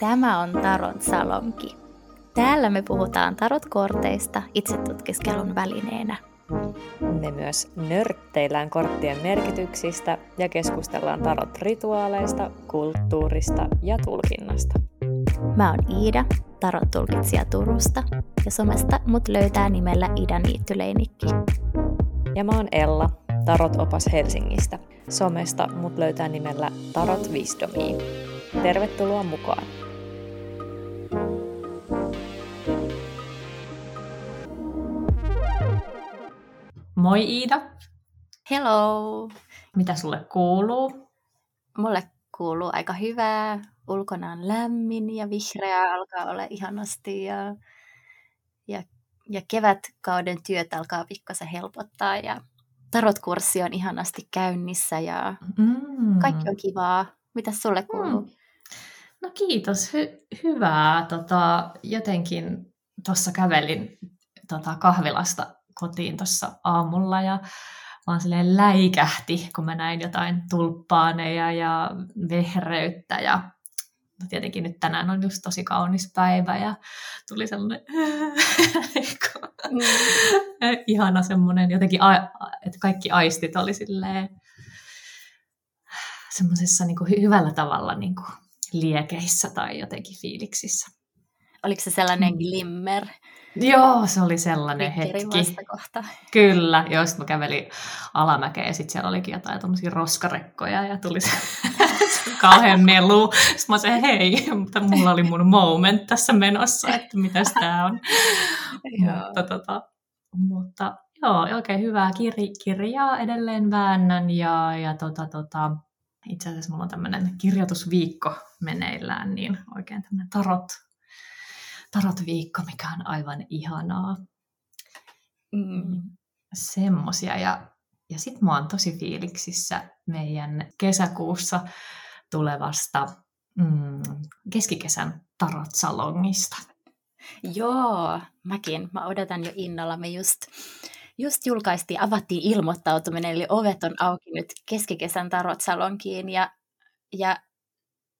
Tämä on Tarot Salonki. Täällä me puhutaan tarot-korteista itsetutkiskelun välineenä. Me myös nörtteillään korttien merkityksistä ja keskustellaan tarot-rituaaleista, kulttuurista ja tulkinnasta. Mä oon Iida, tarot-tulkitsija Turusta, ja somesta mut löytää nimellä Ida Niittyleinikki. Ja mä oon Ella, tarot-opas Helsingistä. Somesta mut löytää nimellä Tarot Wisdomia. Tervetuloa mukaan! Moi Iida. Hello! Mitä sulle kuuluu? Mulle kuuluu aika hyvää. Ulkona on lämmin ja vihreää alkaa olla ihanasti ja, ja, ja kevätkauden työt alkaa pikkasen helpottaa ja tarotkurssi on ihanasti käynnissä ja mm. kaikki on kivaa. Mitä sulle mm. kuuluu? Mm. No kiitos, Hy- hyvää. Tota, jotenkin tuossa kävelin tota, kahvilasta kotiin tuossa aamulla ja vaan silleen läikähti, kun mä näin jotain tulppaaneja ja vehreyttä ja no tietenkin nyt tänään on just tosi kaunis päivä ja tuli sellainen mm. ihana semmoinen jotenkin, että kaikki aistit oli silleen semmoisessa niin hyvällä tavalla niin kuin liekeissä tai jotenkin fiiliksissä. Oliko se sellainen mm. glimmer? Joo, se oli sellainen hetki. Vastakohta. Kyllä, jos mä kävelin alamäkeen ja sitten siellä olikin jotain tämmöisiä roskarekkoja ja tuli se kauhean melu. Sitten mä sanoin, hei, mutta mulla oli mun moment tässä menossa, että mitäs tää on. mutta, tota, mutta joo, oikein hyvää kir- kirjaa edelleen väännän ja, ja tota, tota, itse asiassa mulla on tämmöinen kirjoitusviikko meneillään, niin oikein tämmöinen tarot tarot-viikko, mikä on aivan ihanaa. Mm. Semmosia. Ja, ja sitten mä oon tosi fiiliksissä meidän kesäkuussa tulevasta mm, keskikesän tarot-salongista. Joo, mäkin. Mä odotan jo innolla. Me just, just julkaistiin, avattiin ilmoittautuminen, eli ovet on auki nyt keskikesän tarot-salonkiin. Ja, ja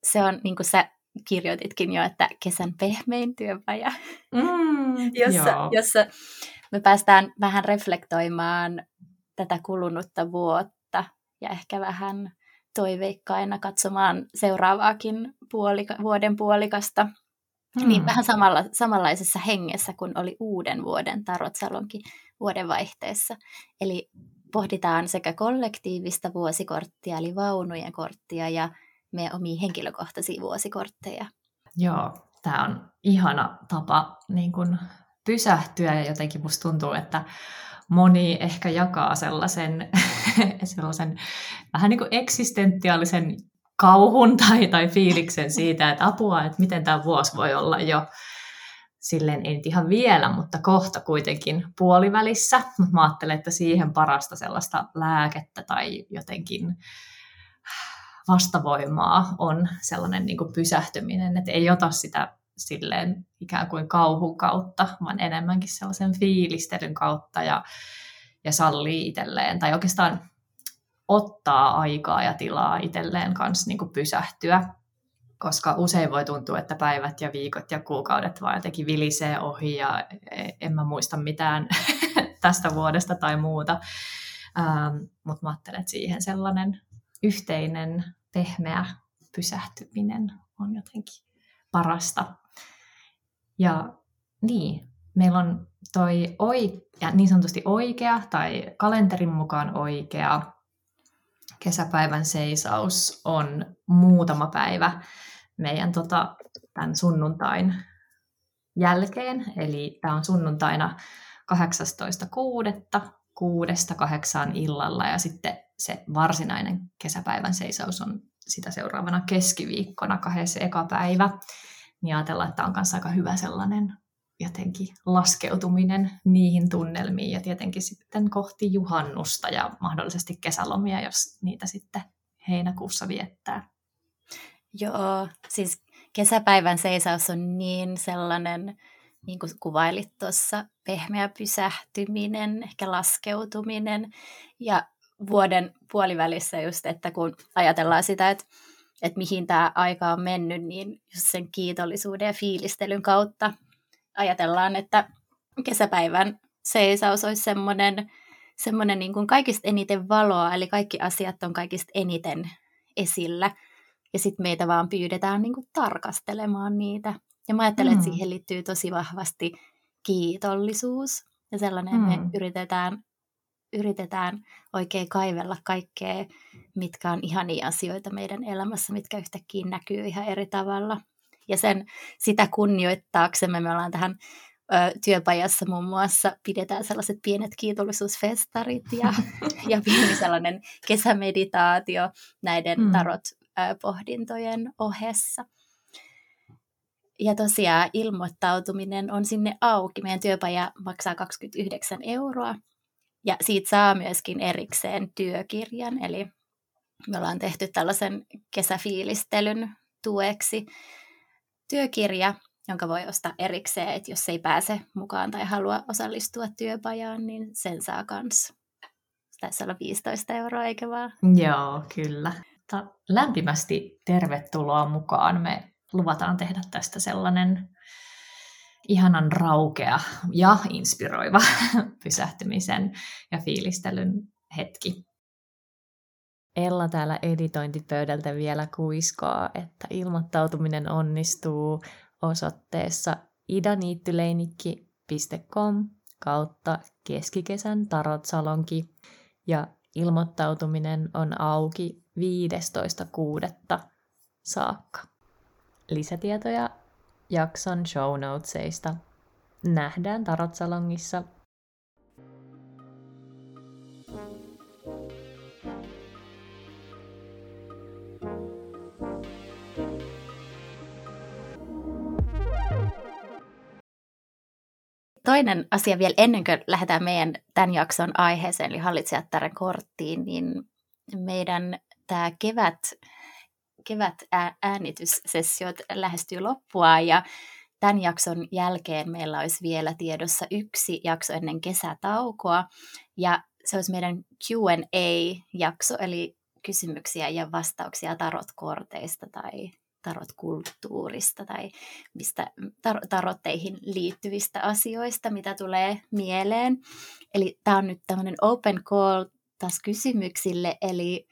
se on, niin kuin sä kirjoititkin jo, että kesän pehmein työpaja, mm, jossa, jossa me päästään vähän reflektoimaan tätä kulunutta vuotta ja ehkä vähän toiveikkaina katsomaan seuraavaakin puolika, vuoden puolikasta. Mm. Niin vähän samalla, samanlaisessa hengessä kuin oli uuden vuoden tarotsalonkin vuodenvaihteessa. Eli pohditaan sekä kollektiivista vuosikorttia, eli vaunujen korttia, ja meidän omia henkilökohtaisia vuosikortteja. Joo, tämä on ihana tapa niin kun pysähtyä ja jotenkin musta tuntuu, että moni ehkä jakaa sellaisen, sellaisen vähän niin kuin eksistentiaalisen kauhun tai, tai fiiliksen siitä, että apua, että miten tämä vuosi voi olla jo silleen, ei nyt ihan vielä, mutta kohta kuitenkin puolivälissä. Mutta mä ajattelen, että siihen parasta sellaista lääkettä tai jotenkin vastavoimaa on sellainen niin kuin pysähtyminen, että ei ota sitä silleen ikään kuin kauhun kautta, vaan enemmänkin sellaisen fiilistelyn kautta ja, ja sallii itselleen, tai oikeastaan ottaa aikaa ja tilaa itselleen kanssa niin pysähtyä, koska usein voi tuntua, että päivät ja viikot ja kuukaudet vaan jotenkin vilisee ohi ja en mä muista mitään tästä vuodesta tai muuta. Ähm, Mutta mä ajattelen, että siihen sellainen yhteinen pehmeä pysähtyminen on jotenkin parasta. Ja niin, meillä on toi oi, ja niin sanotusti oikea tai kalenterin mukaan oikea kesäpäivän seisaus on muutama päivä meidän tota, tämän sunnuntain jälkeen. Eli tämä on sunnuntaina 18.6. kuudesta kahdeksaan illalla ja sitten se varsinainen kesäpäivän seisaus on sitä seuraavana keskiviikkona kahdessa eka päivä. Niin ajatellaan, että on kanssa aika hyvä sellainen jotenkin laskeutuminen niihin tunnelmiin ja tietenkin sitten kohti juhannusta ja mahdollisesti kesälomia, jos niitä sitten heinäkuussa viettää. Joo, siis kesäpäivän seisaus on niin sellainen, niin kuin kuvailit tuossa, pehmeä pysähtyminen, ehkä laskeutuminen. Ja vuoden puolivälissä just, että kun ajatellaan sitä, että, että mihin tämä aika on mennyt, niin just sen kiitollisuuden ja fiilistelyn kautta ajatellaan, että kesäpäivän seisaus olisi semmoinen, semmoinen niin kuin kaikista eniten valoa, eli kaikki asiat on kaikista eniten esillä. Ja sitten meitä vaan pyydetään niin kuin tarkastelemaan niitä. Ja mä ajattelen, mm. että siihen liittyy tosi vahvasti kiitollisuus. Ja sellainen, mm. me yritetään, yritetään oikein kaivella kaikkea, mitkä on ihania asioita meidän elämässä, mitkä yhtäkkiä näkyy ihan eri tavalla. Ja sen, sitä kunnioittaaksemme me ollaan tähän ö, työpajassa muun muassa pidetään sellaiset pienet kiitollisuusfestarit ja, ja pieni sellainen kesämeditaatio näiden mm. tarot-pohdintojen ohessa. Ja tosiaan ilmoittautuminen on sinne auki. Meidän työpaja maksaa 29 euroa ja siitä saa myöskin erikseen työkirjan. Eli me ollaan tehty tällaisen kesäfiilistelyn tueksi työkirja, jonka voi ostaa erikseen, että jos ei pääse mukaan tai halua osallistua työpajaan, niin sen saa kans. Taisi olla 15 euroa, eikä vaan? Joo, kyllä. Lämpimästi tervetuloa mukaan. Me luvataan tehdä tästä sellainen ihanan raukea ja inspiroiva pysähtymisen ja fiilistelyn hetki. Ella täällä editointipöydältä vielä kuiskoa, että ilmoittautuminen onnistuu osoitteessa idaniittyleinikki.com kautta keskikesän tarotsalonki ja ilmoittautuminen on auki 15.6. saakka. Lisätietoja jakson show notesista. Nähdään Tarotsalongissa. Toinen asia vielä ennen kuin lähdetään meidän tämän jakson aiheeseen, eli hallitsijattaren korttiin, niin meidän tämä kevät, kevät äänityssessiot lähestyy loppua ja tämän jakson jälkeen meillä olisi vielä tiedossa yksi jakso ennen kesätaukoa ja se olisi meidän Q&A-jakso, eli kysymyksiä ja vastauksia tarotkorteista tai tarot-kulttuurista tai mistä tar- tarotteihin liittyvistä asioista, mitä tulee mieleen. Eli tämä on nyt tämmöinen open call taas kysymyksille, eli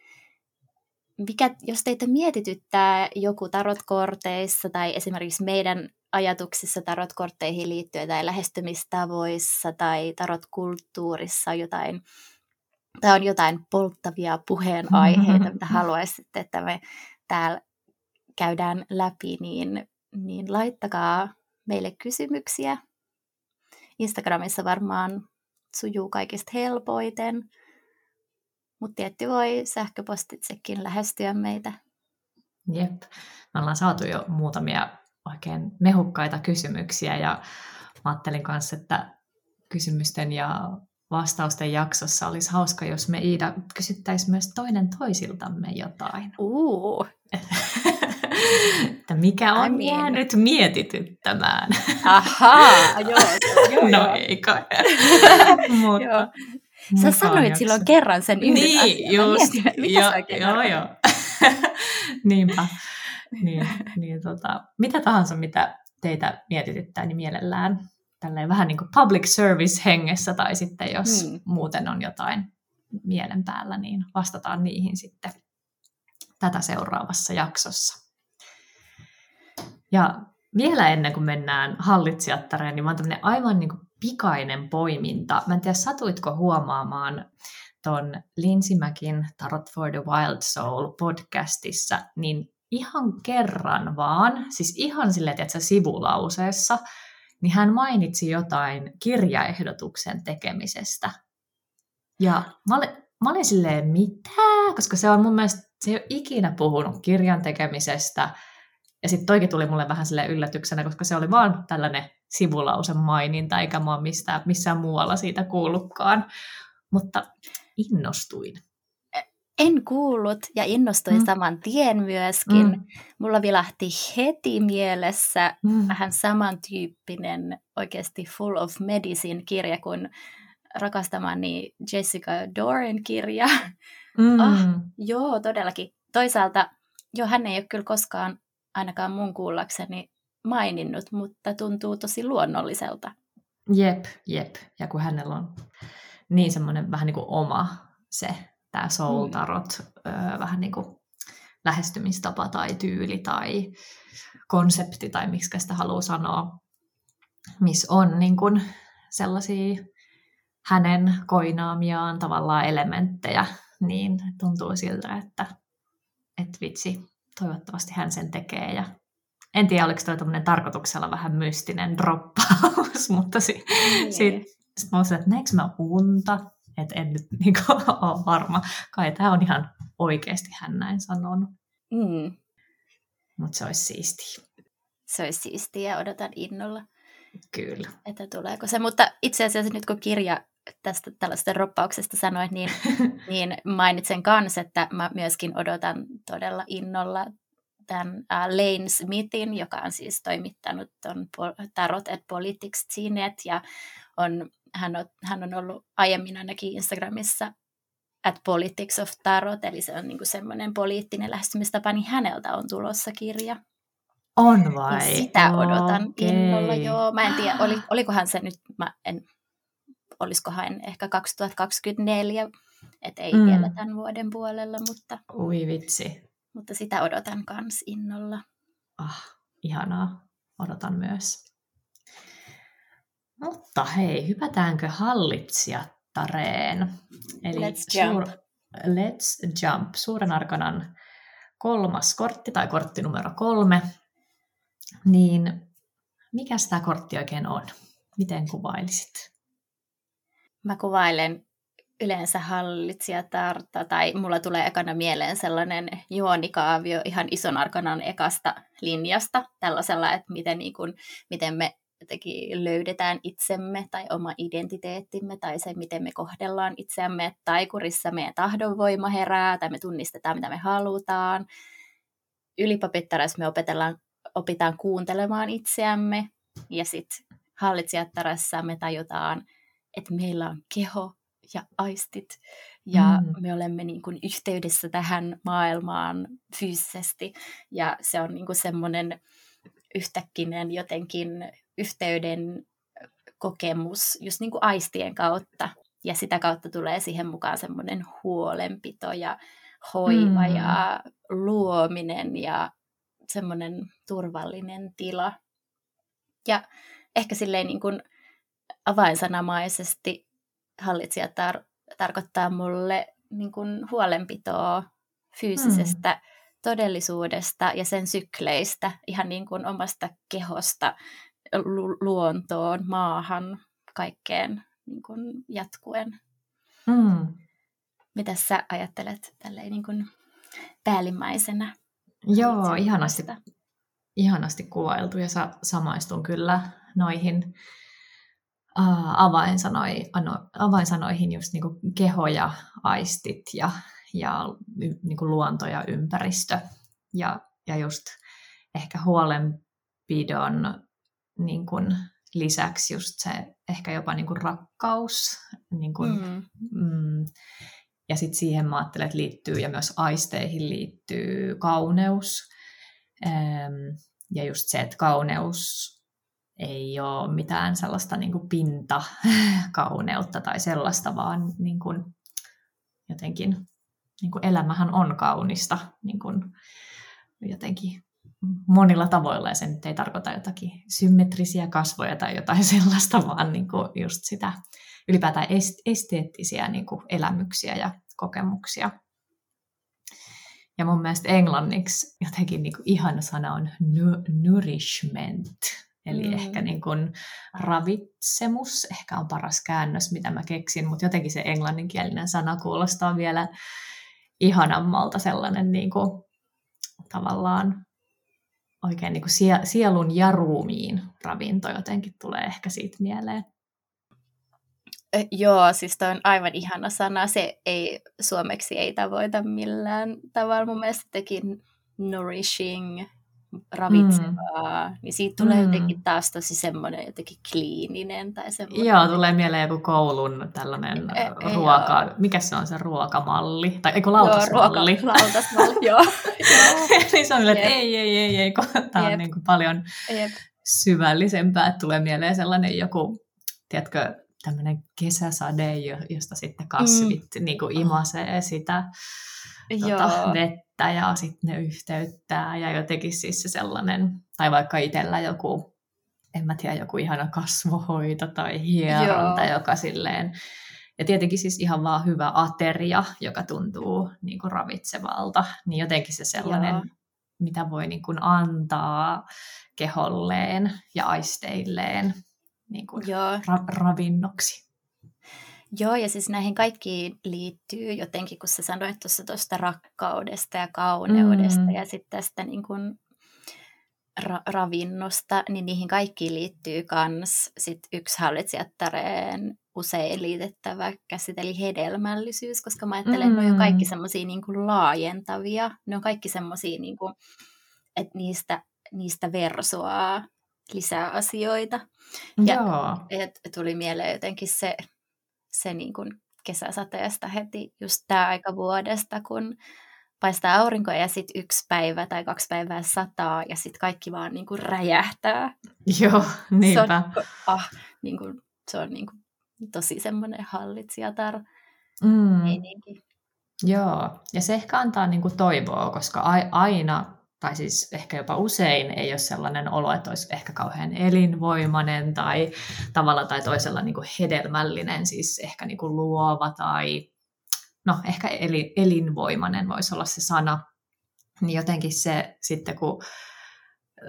mikä, jos teitä mietityttää joku tarotkorteissa tai esimerkiksi meidän ajatuksissa tarotkortteihin liittyen tai lähestymistavoissa tai tarotkulttuurissa jotain, tai on jotain polttavia puheenaiheita, mitä haluaisitte, että me täällä käydään läpi, niin, niin laittakaa meille kysymyksiä. Instagramissa varmaan sujuu kaikista helpoiten, mutta tietty voi sähköpostitsekin lähestyä meitä. Jep, me ollaan saatu jo muutamia oikein mehukkaita kysymyksiä ja mä ajattelin kanssa, että kysymysten ja vastausten jaksossa olisi hauska, jos me Iida kysyttäisiin myös toinen toisiltamme jotain. Uh. että mikä on I mean. jäänyt mietityttämään. Ahaa, joo. joo no joo. ei kai. Mutta, Sä sanoit jakso. silloin kerran sen yhden Niin, asian. just. Mietin, jo, joo, joo. Niinpä. Niin, niin, tota, mitä tahansa, mitä teitä mietityttää, niin mielellään tälleen vähän niin kuin public service hengessä, tai sitten jos hmm. muuten on jotain mielen päällä, niin vastataan niihin sitten tätä seuraavassa jaksossa. Ja vielä ennen kuin mennään hallitsijattareen, niin mä oon aivan niin kuin pikainen poiminta. Mä en tiedä, satuitko huomaamaan ton Lindsay Mackin Tarot for the Wild Soul podcastissa, niin ihan kerran vaan, siis ihan silleen, että sivulauseessa, niin hän mainitsi jotain kirjaehdotuksen tekemisestä. Ja mä olin, mä olin silleen, mitä? Koska se on mun mielestä, se ei ole ikinä puhunut kirjan tekemisestä, ja sitten toikin tuli mulle vähän sille yllätyksenä, koska se oli vaan tällainen sivulausen maininta, eikä mä ole mistään, missään muualla siitä kuullutkaan. Mutta innostuin. En kuullut ja innostuin mm. saman tien myöskin. Mm. Mulla vilahti heti mielessä mm. vähän samantyyppinen oikeasti Full of Medicine kirja kuin rakastamani Jessica Doran kirja. Mm. Ah, joo, todellakin. Toisaalta, joo, hän ei ole kyllä koskaan, ainakaan mun kuullakseni, maininnut, mutta tuntuu tosi luonnolliselta. Jep, jep. Ja kun hänellä on niin semmoinen vähän niin kuin oma se, tämä soul tarot, mm. vähän niin kuin lähestymistapa tai tyyli tai konsepti tai miksi sitä haluaa sanoa, missä on niin kuin sellaisia hänen koinaamiaan tavallaan elementtejä, niin tuntuu siltä, että, että vitsi, toivottavasti hän sen tekee. Ja en tiedä, oliko toi tarkoituksella vähän mystinen droppaus, mutta si- niin. siitä mä olisin, että näinkö mä unta, että en nyt niin ole varma. Kai tämä on ihan oikeasti hän näin sanonut. Mm. Mutta se olisi siistiä. Se olisi siistiä ja odotan innolla. Kyllä. Että tuleeko se. Mutta itse asiassa nyt kun kirja tästä tällaista roppauksesta sanoit, niin, niin mainitsen kanssa, että mä myöskin odotan todella innolla tämän uh, Lane Smithin, joka on siis toimittanut ton Tarot at Politics Zinet ja on, hän, on, hän on ollut aiemmin ainakin Instagramissa at Politics of Tarot, eli se on niin semmoinen poliittinen lähestymistapa, niin häneltä on tulossa kirja. On vai? Niin sitä odotan okay. innolla, joo. Mä en tiedä, oli, olikohan se nyt, mä en, olisikohan ehkä 2024, että ei mm. vielä tämän vuoden puolella, mutta... Ui vitsi. Mutta sitä odotan kans innolla. Ah, ihanaa. Odotan myös. Mutta hei, hypätäänkö hallitsijattareen? Eli let's jump. Suur, let's jump. Suuren arkanan kolmas kortti tai kortti numero kolme. Niin mikä tämä kortti oikein on? Miten kuvailisit? Mä kuvailen yleensä hallitsijatarta, tai mulla tulee ekana mieleen sellainen juonikaavio ihan ison arkanan ekasta linjasta, tällaisella, että miten, niin kun, miten me jotenkin löydetään itsemme tai oma identiteettimme tai se, miten me kohdellaan itseämme, että taikurissa meidän tahdonvoima herää tai me tunnistetaan, mitä me halutaan. Ylipapittarassa me opetellaan, opitaan kuuntelemaan itseämme ja sitten hallitsijattarassa me tajutaan, että meillä on keho ja aistit ja mm. me olemme niin kuin yhteydessä tähän maailmaan fyysisesti ja se on niin kuin semmoinen yhtäkkinen jotenkin yhteyden kokemus just niin kuin aistien kautta. Ja sitä kautta tulee siihen mukaan semmoinen huolenpito ja hoiva mm. ja luominen ja semmoinen turvallinen tila. Ja ehkä silleen niin kuin avainsanamaisesti hallitsija tar- tarkoittaa mulle niin kuin huolenpitoa fyysisestä mm. todellisuudesta ja sen sykleistä, ihan niin kuin omasta kehosta lu- luontoon, maahan, kaikkeen niin kuin jatkuen. Mm. Mitä sä ajattelet tälleen niin kuin päällimmäisenä? Joo, ihanasti, ihanasti kuvailtu ja sa- samaistun kyllä noihin uh, avainsanoihin, avainsanoihin just niin kuin keho ja aistit ja, ja niin kuin luonto ja ympäristö. Ja, ja just ehkä huolenpidon niin kuin lisäksi just se ehkä jopa niin kuin rakkaus. Niin kuin, mm. Mm, ja sitten siihen mä ajattelen, että liittyy, ja myös aisteihin liittyy kauneus. Ähm, ja just se, että kauneus ei ole mitään sellaista niin kuin pintakauneutta tai sellaista, vaan niin kuin jotenkin niin kuin elämähän on kaunista niin kuin jotenkin monilla tavoilla ja se nyt ei tarkoita jotakin symmetrisiä kasvoja tai jotain sellaista, vaan niin kuin just sitä ylipäätään esteettisiä niin kuin elämyksiä ja kokemuksia. Ja mun mielestä englanniksi jotenkin niin kuin ihana sana on nourishment, Eli mm. ehkä niin kuin ravitsemus ehkä on paras käännös, mitä mä keksin, mutta jotenkin se englanninkielinen sana kuulostaa vielä ihanammalta sellainen niin kuin, tavallaan oikein niin kuin sielun ja ruumiin ravinto jotenkin tulee ehkä siitä mieleen. Joo, siis toi on aivan ihana sana. Se ei suomeksi ei tavoita millään tavalla. Mun mielestä tekin nourishing ravitsevaa, mm. niin siitä tulee mm. jotenkin taas tosi semmoinen jotenkin kliininen tai semmoinen. Joo, tulee mieleen joku koulun tällainen e, e, ruoka, joo. mikä se on se ruokamalli, tai eikö lautasmalli? Joo, ruoka, lautasmalli, joo. niin se on että ei, ei, ei, ei, kun tämä on niin kuin paljon Jep. syvällisempää, että tulee mieleen sellainen joku, tiedätkö, tämmöinen kesäsade, josta sitten kasvit mm. niin kuin imasee sitä tota, vettä ja sitten ne yhteyttää ja jotenkin siis se sellainen, tai vaikka itsellä joku, en mä tiedä, joku ihana kasvohoito tai hieronta, Joo. joka silleen, ja tietenkin siis ihan vaan hyvä ateria, joka tuntuu niin kuin ravitsevalta, niin jotenkin se sellainen, Joo. mitä voi niin kuin antaa keholleen ja aisteilleen niin kuin ra- ravinnoksi. Joo, ja siis näihin kaikkiin liittyy jotenkin, kun sä sanoit tuossa tuosta rakkaudesta ja kauneudesta mm. ja sitten tästä niin kuin ra- ravinnosta, niin niihin kaikkiin liittyy myös sit yksi hallitsijattareen usein liitettävä käsite, eli hedelmällisyys, koska mä ajattelen, mm. että ne on kaikki semmoisia niin laajentavia, ne on kaikki semmoisia, niin että niistä, niistä versoaa lisää asioita. Ja Joo. Et, tuli mieleen jotenkin se se niin kuin kesäsateesta heti just tämä aika vuodesta, kun paistaa aurinko ja sitten yksi päivä tai kaksi päivää sataa ja sitten kaikki vaan niin kuin räjähtää. Joo, niinpä. Se on, ah, niin kuin, se on niin kuin tosi semmoinen hallitsijatar mm. meininki. Joo, ja se ehkä antaa niin kuin toivoa, koska aina tai siis ehkä jopa usein ei ole sellainen olo, että olisi ehkä kauhean elinvoimainen tai tavalla tai toisella niin kuin hedelmällinen, siis ehkä niin kuin luova tai no ehkä elinvoimainen voisi olla se sana. Niin jotenkin se sitten, kun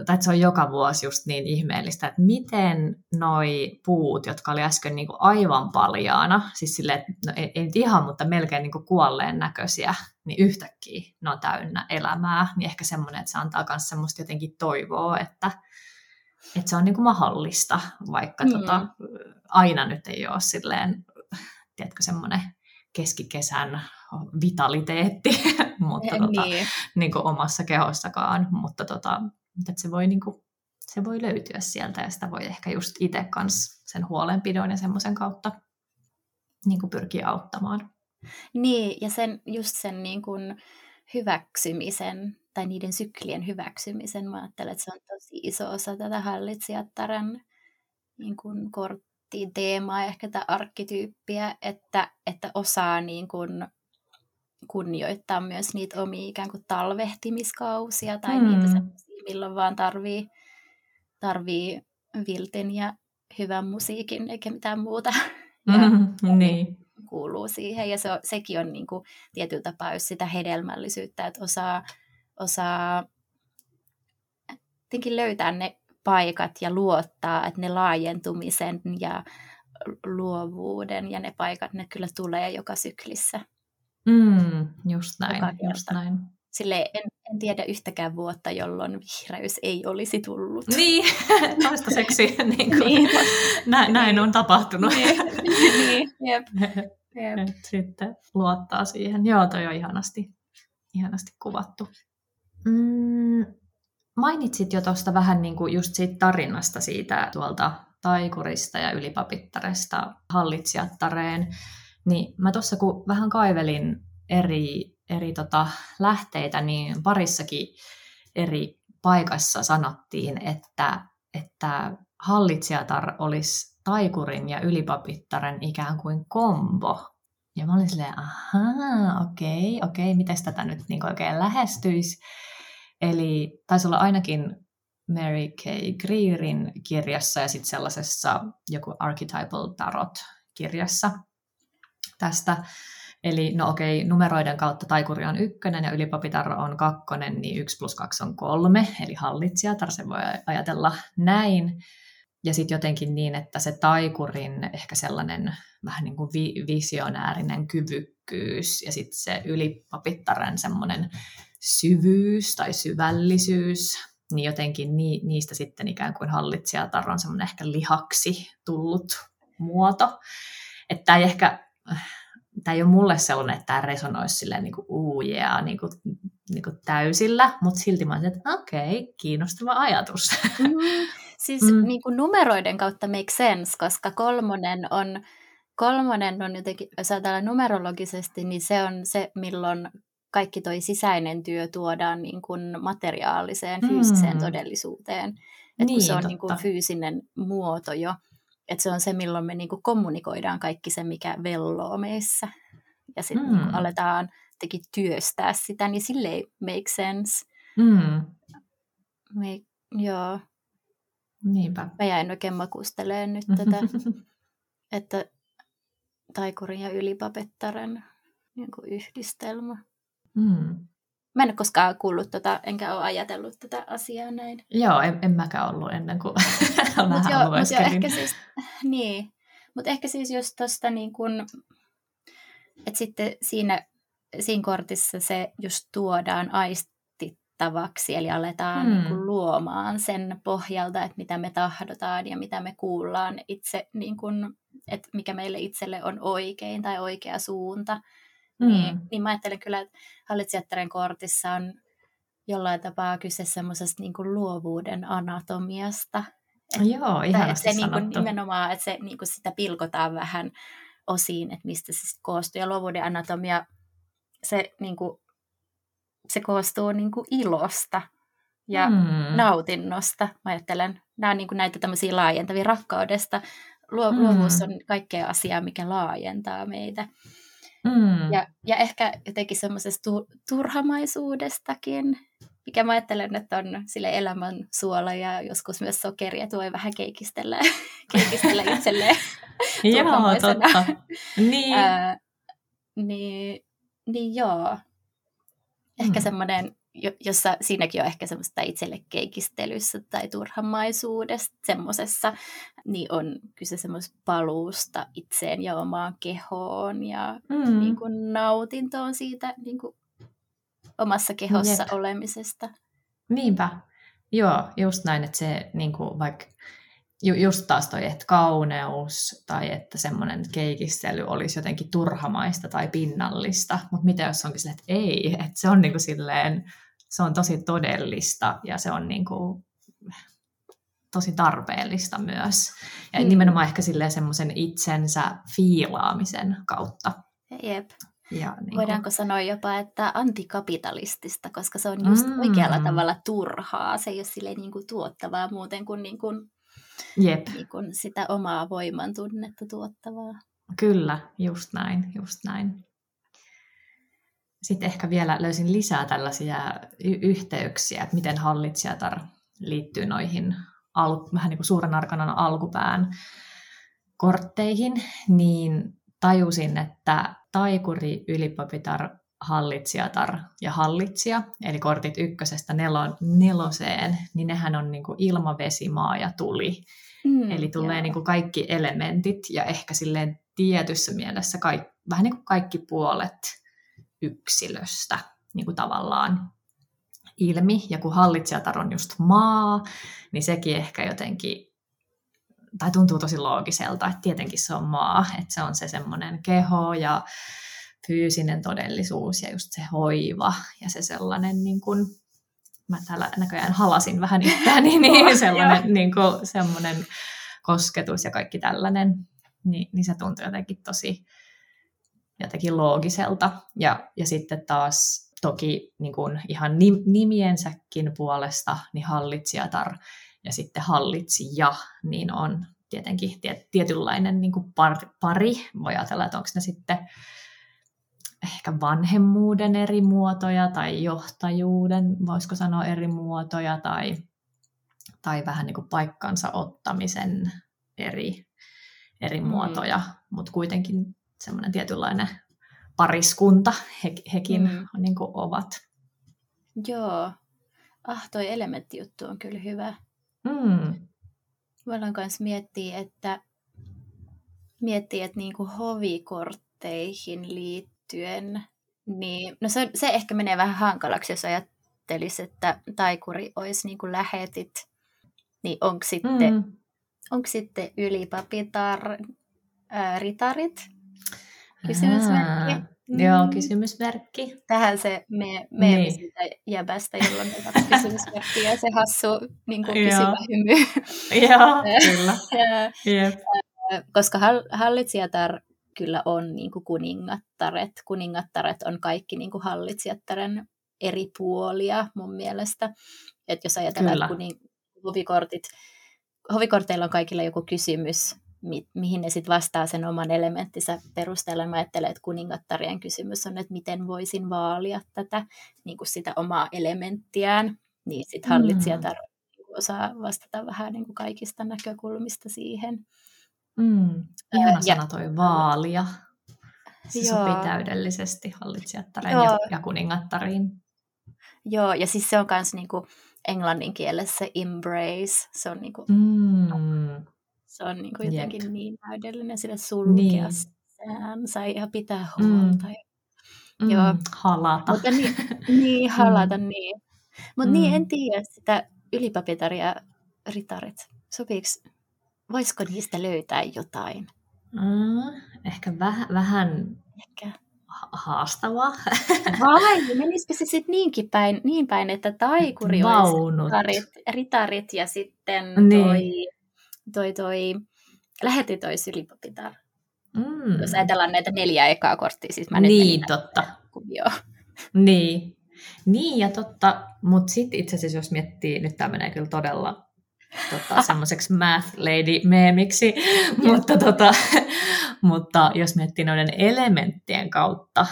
tai että se on joka vuosi just niin ihmeellistä, että miten noi puut, jotka oli äsken niin kuin aivan paljaana, siis silleen, että no ei, ei nyt ihan, mutta melkein niin kuin kuolleen näköisiä, niin yhtäkkiä ne on täynnä elämää, niin ehkä semmoinen, että se antaa myös semmoista jotenkin toivoa, että, että se on niin kuin mahdollista, vaikka mm. tota, aina nyt ei ole silleen, tiedätkö, semmoinen keskikesän vitaliteetti, mutta tota, niin. Niin kuin omassa kehossakaan, mutta tota, mutta se voi, niin kuin, se voi löytyä sieltä ja sitä voi ehkä just itse kanssa sen huolenpidon ja semmoisen kautta niin kuin pyrkiä auttamaan. Niin, ja sen, just sen niin kuin hyväksymisen tai niiden syklien hyväksymisen, mä ajattelen, että se on tosi iso osa tätä hallitsijattaren niin kuin korttiin teemaa ja ehkä tätä arkkityyppiä, että, että osaa niin kuin kunnioittaa myös niitä omia ikään kuin talvehtimiskausia tai hmm. niitä milloin vaan tarvii, tarvii viltin ja hyvän musiikin eikä mitään muuta. Ja mm, niin. kuuluu siihen ja se on, sekin on niin kuin, tietyllä tapaa just sitä hedelmällisyyttä, että osaa, osaa löytää ne paikat ja luottaa, että ne laajentumisen ja luovuuden ja ne paikat, ne kyllä tulee joka syklissä. Mm, just näin, just näin. Sille en, en tiedä yhtäkään vuotta, jolloin vihreys ei olisi tullut. Niin, toistaiseksi niin kuin, niin. Näin, näin on tapahtunut. niin, niin jep. jep. Sitten luottaa siihen. Joo, toi on ihanasti, ihanasti kuvattu. Mm, mainitsit jo tuosta vähän niin kuin just siitä tarinasta siitä tuolta taikurista ja ylipapittaresta hallitsijattareen. Niin mä tuossa kun vähän kaivelin eri eri tota, lähteitä, niin parissakin eri paikassa sanottiin, että, että hallitsijatar olisi taikurin ja ylipapittaren ikään kuin kombo. Ja mä olin silleen, ahaa, okei, okei, miten tätä nyt niin oikein lähestyisi. Eli taisi olla ainakin Mary K. Greerin kirjassa ja sitten sellaisessa joku Archetypal Tarot-kirjassa tästä Eli no okei, numeroiden kautta taikuri on ykkönen ja ylipapitar on kakkonen, niin yksi plus kaksi on kolme, eli hallitsija, se voi ajatella näin. Ja sitten jotenkin niin, että se taikurin ehkä sellainen vähän niin kuin vi- visionäärinen kyvykkyys ja sitten se ylipapittaren semmoinen syvyys tai syvällisyys, niin jotenkin ni- niistä sitten ikään kuin hallitsijatar on semmoinen ehkä lihaksi tullut muoto. Että ei ehkä tämä ei ole mulle sellainen, että tämä resonoisi silleen niin kuin uu yeah, niin kuin niin kuin täysillä, mutta silti mä olisin, että okei, okay, kiinnostava ajatus. Mm, siis mm. Niin kuin numeroiden kautta make sense, koska kolmonen on, kolmonen on jotenkin, jos ajatellaan numerologisesti, niin se on se, milloin kaikki toi sisäinen työ tuodaan niin kuin materiaaliseen, fyysiseen mm. todellisuuteen. Et niin, kun se on niin kuin fyysinen muoto jo, että se on se, milloin me niin kuin kommunikoidaan kaikki se, mikä velloo meissä. Ja sitten mm. niin aletaan jotenkin työstää sitä, niin sille ei make sense. Mm. Me, joo. Niinpä. Mä jäin oikein makusteleen nyt tätä, että taikurin ja ylipapettaren niin yhdistelmä. Mm. Mä en ole koskaan kuullut tota, enkä ole ajatellut tätä asiaa näin. Joo, en, en mäkään ollut ennen kuin mut joo, mut jo, ehkä siis, niin. Mutta ehkä siis just tuosta niin kun, että sitten siinä, siinä kortissa se just tuodaan aistittavaksi, eli aletaan hmm. niin luomaan sen pohjalta, että mitä me tahdotaan ja mitä me kuullaan itse, niin kun, että mikä meille itselle on oikein tai oikea suunta. Mm. Niin, niin mä ajattelen kyllä, että hallitsijattaren kortissa on jollain tapaa kyse semmoisesta niin luovuuden anatomiasta. Että, Joo, ihan se niin kuin, nimenomaan, että se niin kuin sitä pilkotaan vähän osiin, että mistä se koostuu. Ja luovuuden anatomia, se, niin kuin, se koostuu niin kuin ilosta ja mm. nautinnosta. Mä ajattelen, nämä on niin kuin näitä tämmöisiä laajentavia rakkaudesta. Luo, mm. Luovuus on kaikkea asiaa, mikä laajentaa meitä. Mm. Ja, ja ehkä jotenkin semmoisesta tu- turhamaisuudestakin, mikä mä ajattelen, että on sille elämän suola ja joskus myös sokeri, että voi vähän keikistellä, keikistellä itselleen Joo, totta. niin. Ää, niin, niin joo. Ehkä mm. semmoinen jossa siinäkin on ehkä semmoista itselle keikistelyssä tai turhamaisuudesta semmoisessa, niin on kyse semmoista paluusta itseen ja omaan kehoon ja mm. niin kuin nautintoon siitä niin kuin omassa kehossa Jep. olemisesta. Niinpä. Joo, just näin, että se niin kuin vaikka ju, just taas toi, että kauneus tai että semmoinen keikistely olisi jotenkin turhamaista tai pinnallista, mutta mitä jos onkin silleen, että ei, että se on niin kuin silleen se on tosi todellista ja se on niin kuin tosi tarpeellista myös. Ja mm. nimenomaan ehkä semmoisen itsensä fiilaamisen kautta. Jep. Ja niin Voidaanko kuin... sanoa jopa, että antikapitalistista, koska se on just mm. oikealla tavalla turhaa. Se ei ole niin kuin tuottavaa muuten kuin, niin kuin, Jep. Niin kuin sitä omaa voimantunnetta tuottavaa. Kyllä, just näin, just näin sitten ehkä vielä löysin lisää tällaisia y- yhteyksiä, että miten hallitsijatar liittyy noihin al- vähän niin kuin suuren arkanan alkupään kortteihin, niin tajusin, että taikuri, ylipapitar, hallitsijatar ja hallitsija, eli kortit ykkösestä nelo, neloseen, niin nehän on niin kuin ilma, vesi, maa ja tuli. Mm, eli tulee niin kuin kaikki elementit ja ehkä silleen tietyssä mielessä kaik, vähän niin kuin kaikki puolet yksilöstä niin kuin tavallaan ilmi. Ja kun hallitsijatar on just maa, niin sekin ehkä jotenkin, tai tuntuu tosi loogiselta, että tietenkin se on maa, että se on se semmoinen keho ja fyysinen todellisuus ja just se hoiva ja se sellainen niin kuin, mä täällä näköjään halasin vähän itseäni, niin sellainen niin kuin, semmoinen kosketus ja kaikki tällainen, niin, niin se tuntuu jotenkin tosi jotenkin loogiselta. Ja, ja sitten taas toki niin kuin ihan nimiensäkin puolesta niin hallitsijatar ja sitten hallitsija, niin on tietenkin tietynlainen niin kuin pari. Voi ajatella, että onko ne sitten ehkä vanhemmuuden eri muotoja tai johtajuuden, voisiko sanoa eri muotoja, tai, tai vähän niin kuin paikkansa ottamisen eri, eri mm. muotoja, mutta kuitenkin semmoinen tietynlainen pariskunta he, hekin mm. niin kuin ovat. Joo. Ah, toi elementtijuttu on kyllä hyvä. Mm. Voidaan myös miettiä, että, miettiä, että niin kuin hovikortteihin liittyen, niin, no se, se ehkä menee vähän hankalaksi, jos ajattelisi, että taikuri olisi niin kuin lähetit, niin onko sitten, mm. onko sitten ylipapitar, ää, ritarit, kysymysmerkki. Mm. Joo, kysymysmerkki. Tähän se me, meemi niin. siitä jäbästä, jolloin on kaksi kysymysmerkkiä ja se hassu niin kuin kysyvä hymy. Joo, kyllä. yep. Koska hallitsijatar kyllä on niin kuin kuningattaret. Kuningattaret on kaikki niin kuin hallitsijattaren eri puolia mun mielestä. Että jos ajatellaan, että kuning, hovikortit, hovikorteilla on kaikilla joku kysymys, mi- mihin ne sitten vastaa sen oman elementtinsä perusteella. Mä ajattelen, että kuningattarien kysymys on, että miten voisin vaalia tätä niin kuin sitä omaa elementtiään. Niin sitten hallitsijatar mm. osaa vastata vähän niin kuin kaikista näkökulmista siihen. Mm. Ihana ja, sana toi vaalia. Se joo. sopii täydellisesti hallitsijattareen ja, ja kuningattariin. Joo, ja siis se on myös niinku englannin kielessä embrace. Se on, niinku, mm. Se on niinku jotenkin Jep. niin täydellinen sille sulkea niin. säänsä ja pitää huolta. Mm. Mm. Joo. Halata. Mutta niin, niin halata, mm. niin. Mutta mm. niin, en tiedä sitä ylipapitaria ritarit. Sopiiko voisiko niistä löytää jotain? Mm, ehkä väh, vähän ehkä. haastavaa. Vai, menisikö se sitten niinkin päin, niin päin, että taikuri Vaunut. olisi ritarit, ritarit ja sitten niin. toi, toi, toi lähetit olisi ylipapitar. Mm. Jos ajatellaan näitä neljä ekaa korttia, siis mä Niin, totta. Niin. Niin, ja totta, mutta sitten itse asiassa jos miettii, nyt tämä menee kyllä todella tota, semmoiseksi math lady meemiksi, mutta, tota, mutta jos miettii noiden elementtien kautta,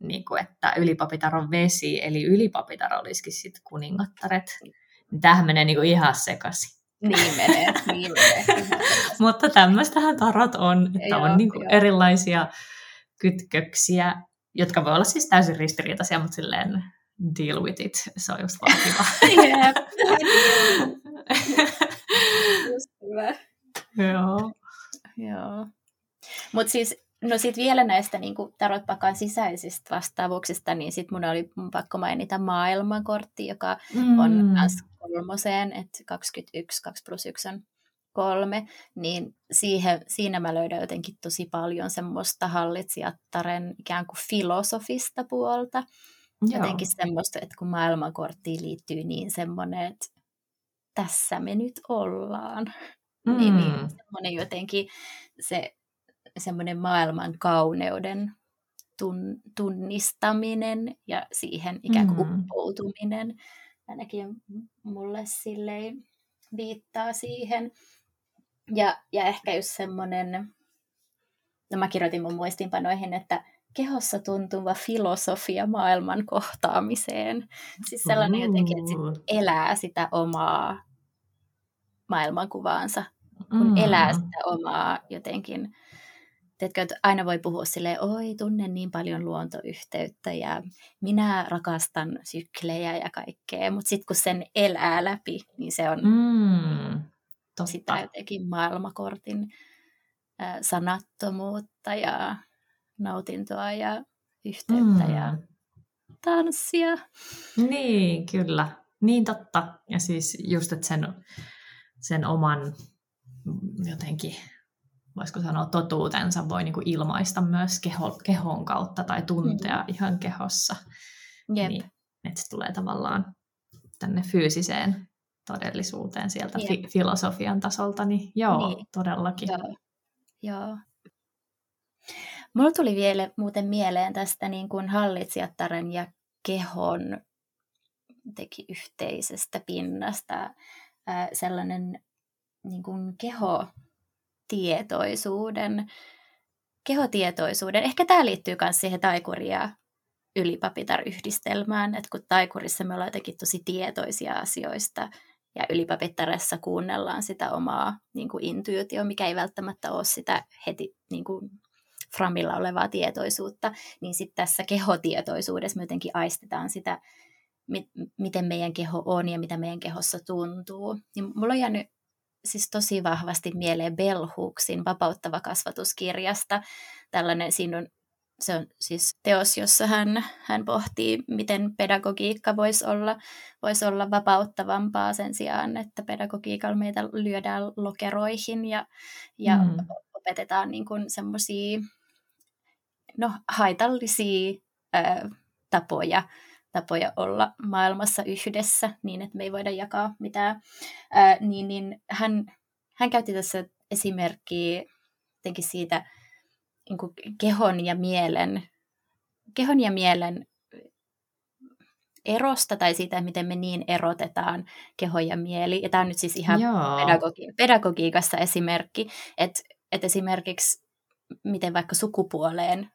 niin kuin, että ylipapitar on vesi, eli ylipapitar olisikin sitten kuningattaret, niin tämähän menee niin kuin ihan sekaisin. Niin menee, niin menee. mutta tämmöistähän tarot on, että joo, on niin kuin erilaisia kytköksiä, jotka voi olla siis täysin ristiriitaisia, mutta silleen deal with it, se on just vaan kiva. Just hyvä. Joo. Joo. Mutta siis, no sitten vielä näistä niin tarotpakan sisäisistä vastaavuuksista, niin sitten mun oli pakko mainita maailmankortti, joka mm. on myös kolmoseen, että 21, 2 plus 1 on kolme, niin siihen, siinä mä löydän jotenkin tosi paljon semmoista hallitsijattaren ikään kuin filosofista puolta. Joo. Jotenkin semmoista, että kun maailmankorttiin liittyy niin semmoinen, että tässä me nyt ollaan. Mm. Niin, niin mm. semmoinen jotenkin se semmoinen maailman kauneuden tun, tunnistaminen ja siihen ikään kuin mm. uppoutuminen ainakin mulle silleen viittaa siihen. Ja, ja ehkä just semmoinen, no mä kirjoitin mun muistinpanoihin, että kehossa tuntuva filosofia maailman kohtaamiseen. Siis sellainen jotenkin, että sit elää sitä omaa maailmankuvaansa, kun mm. elää sitä omaa jotenkin, Tiedätkö, että aina voi puhua silleen, oi tunnen niin paljon luontoyhteyttä ja minä rakastan syklejä ja kaikkea, mutta sitten kun sen elää läpi, niin se on mm, totta. sitä jotenkin maailmakortin äh, sanattomuutta ja nautintoa ja yhteyttä mm. ja tanssia. Niin, kyllä. Niin totta. Ja siis just, että sen sen oman jotenkin, voisiko sanoa, totuutensa voi niin kuin ilmaista myös keho, kehon kautta tai tuntea mm. ihan kehossa. Jep. Niin, että se tulee tavallaan tänne fyysiseen todellisuuteen sieltä fi- filosofian tasolta, niin joo, niin. todellakin. Joo. joo. Mulla tuli vielä muuten mieleen tästä niin kuin hallitsijattaren ja kehon teki yhteisestä pinnasta sellainen niin kuin kehotietoisuuden, kehotietoisuuden, ehkä tämä liittyy myös siihen taikuri- ja ylipapitar-yhdistelmään, että kun taikurissa me ollaan jotenkin tosi tietoisia asioista ja ylipapittaressa kuunnellaan sitä omaa niin intuitio, mikä ei välttämättä ole sitä heti niin kuin framilla olevaa tietoisuutta, niin sitten tässä kehotietoisuudessa me jotenkin aistetaan sitä mi- miten meidän keho on ja mitä meidän kehossa tuntuu. Niin mulla on jäänyt siis tosi vahvasti mieleen Bell Hooksin vapauttava kasvatuskirjasta. Tällainen, siinä on, se on siis teos, jossa hän, hän pohtii, miten pedagogiikka voisi olla, voisi olla vapauttavampaa sen sijaan, että pedagogiikalla meitä lyödään lokeroihin ja, ja mm. opetetaan niin semmoisia no, haitallisia ää, tapoja, tapoja olla maailmassa yhdessä niin, että me ei voida jakaa mitään, ää, niin, niin hän, hän käytti tässä esimerkkiä siitä niin kuin kehon ja mielen, kehon ja mielen erosta tai siitä, miten me niin erotetaan keho ja mieli. Ja tämä on nyt siis ihan pedagogi- pedagogiikassa esimerkki, että, että esimerkiksi miten vaikka sukupuoleen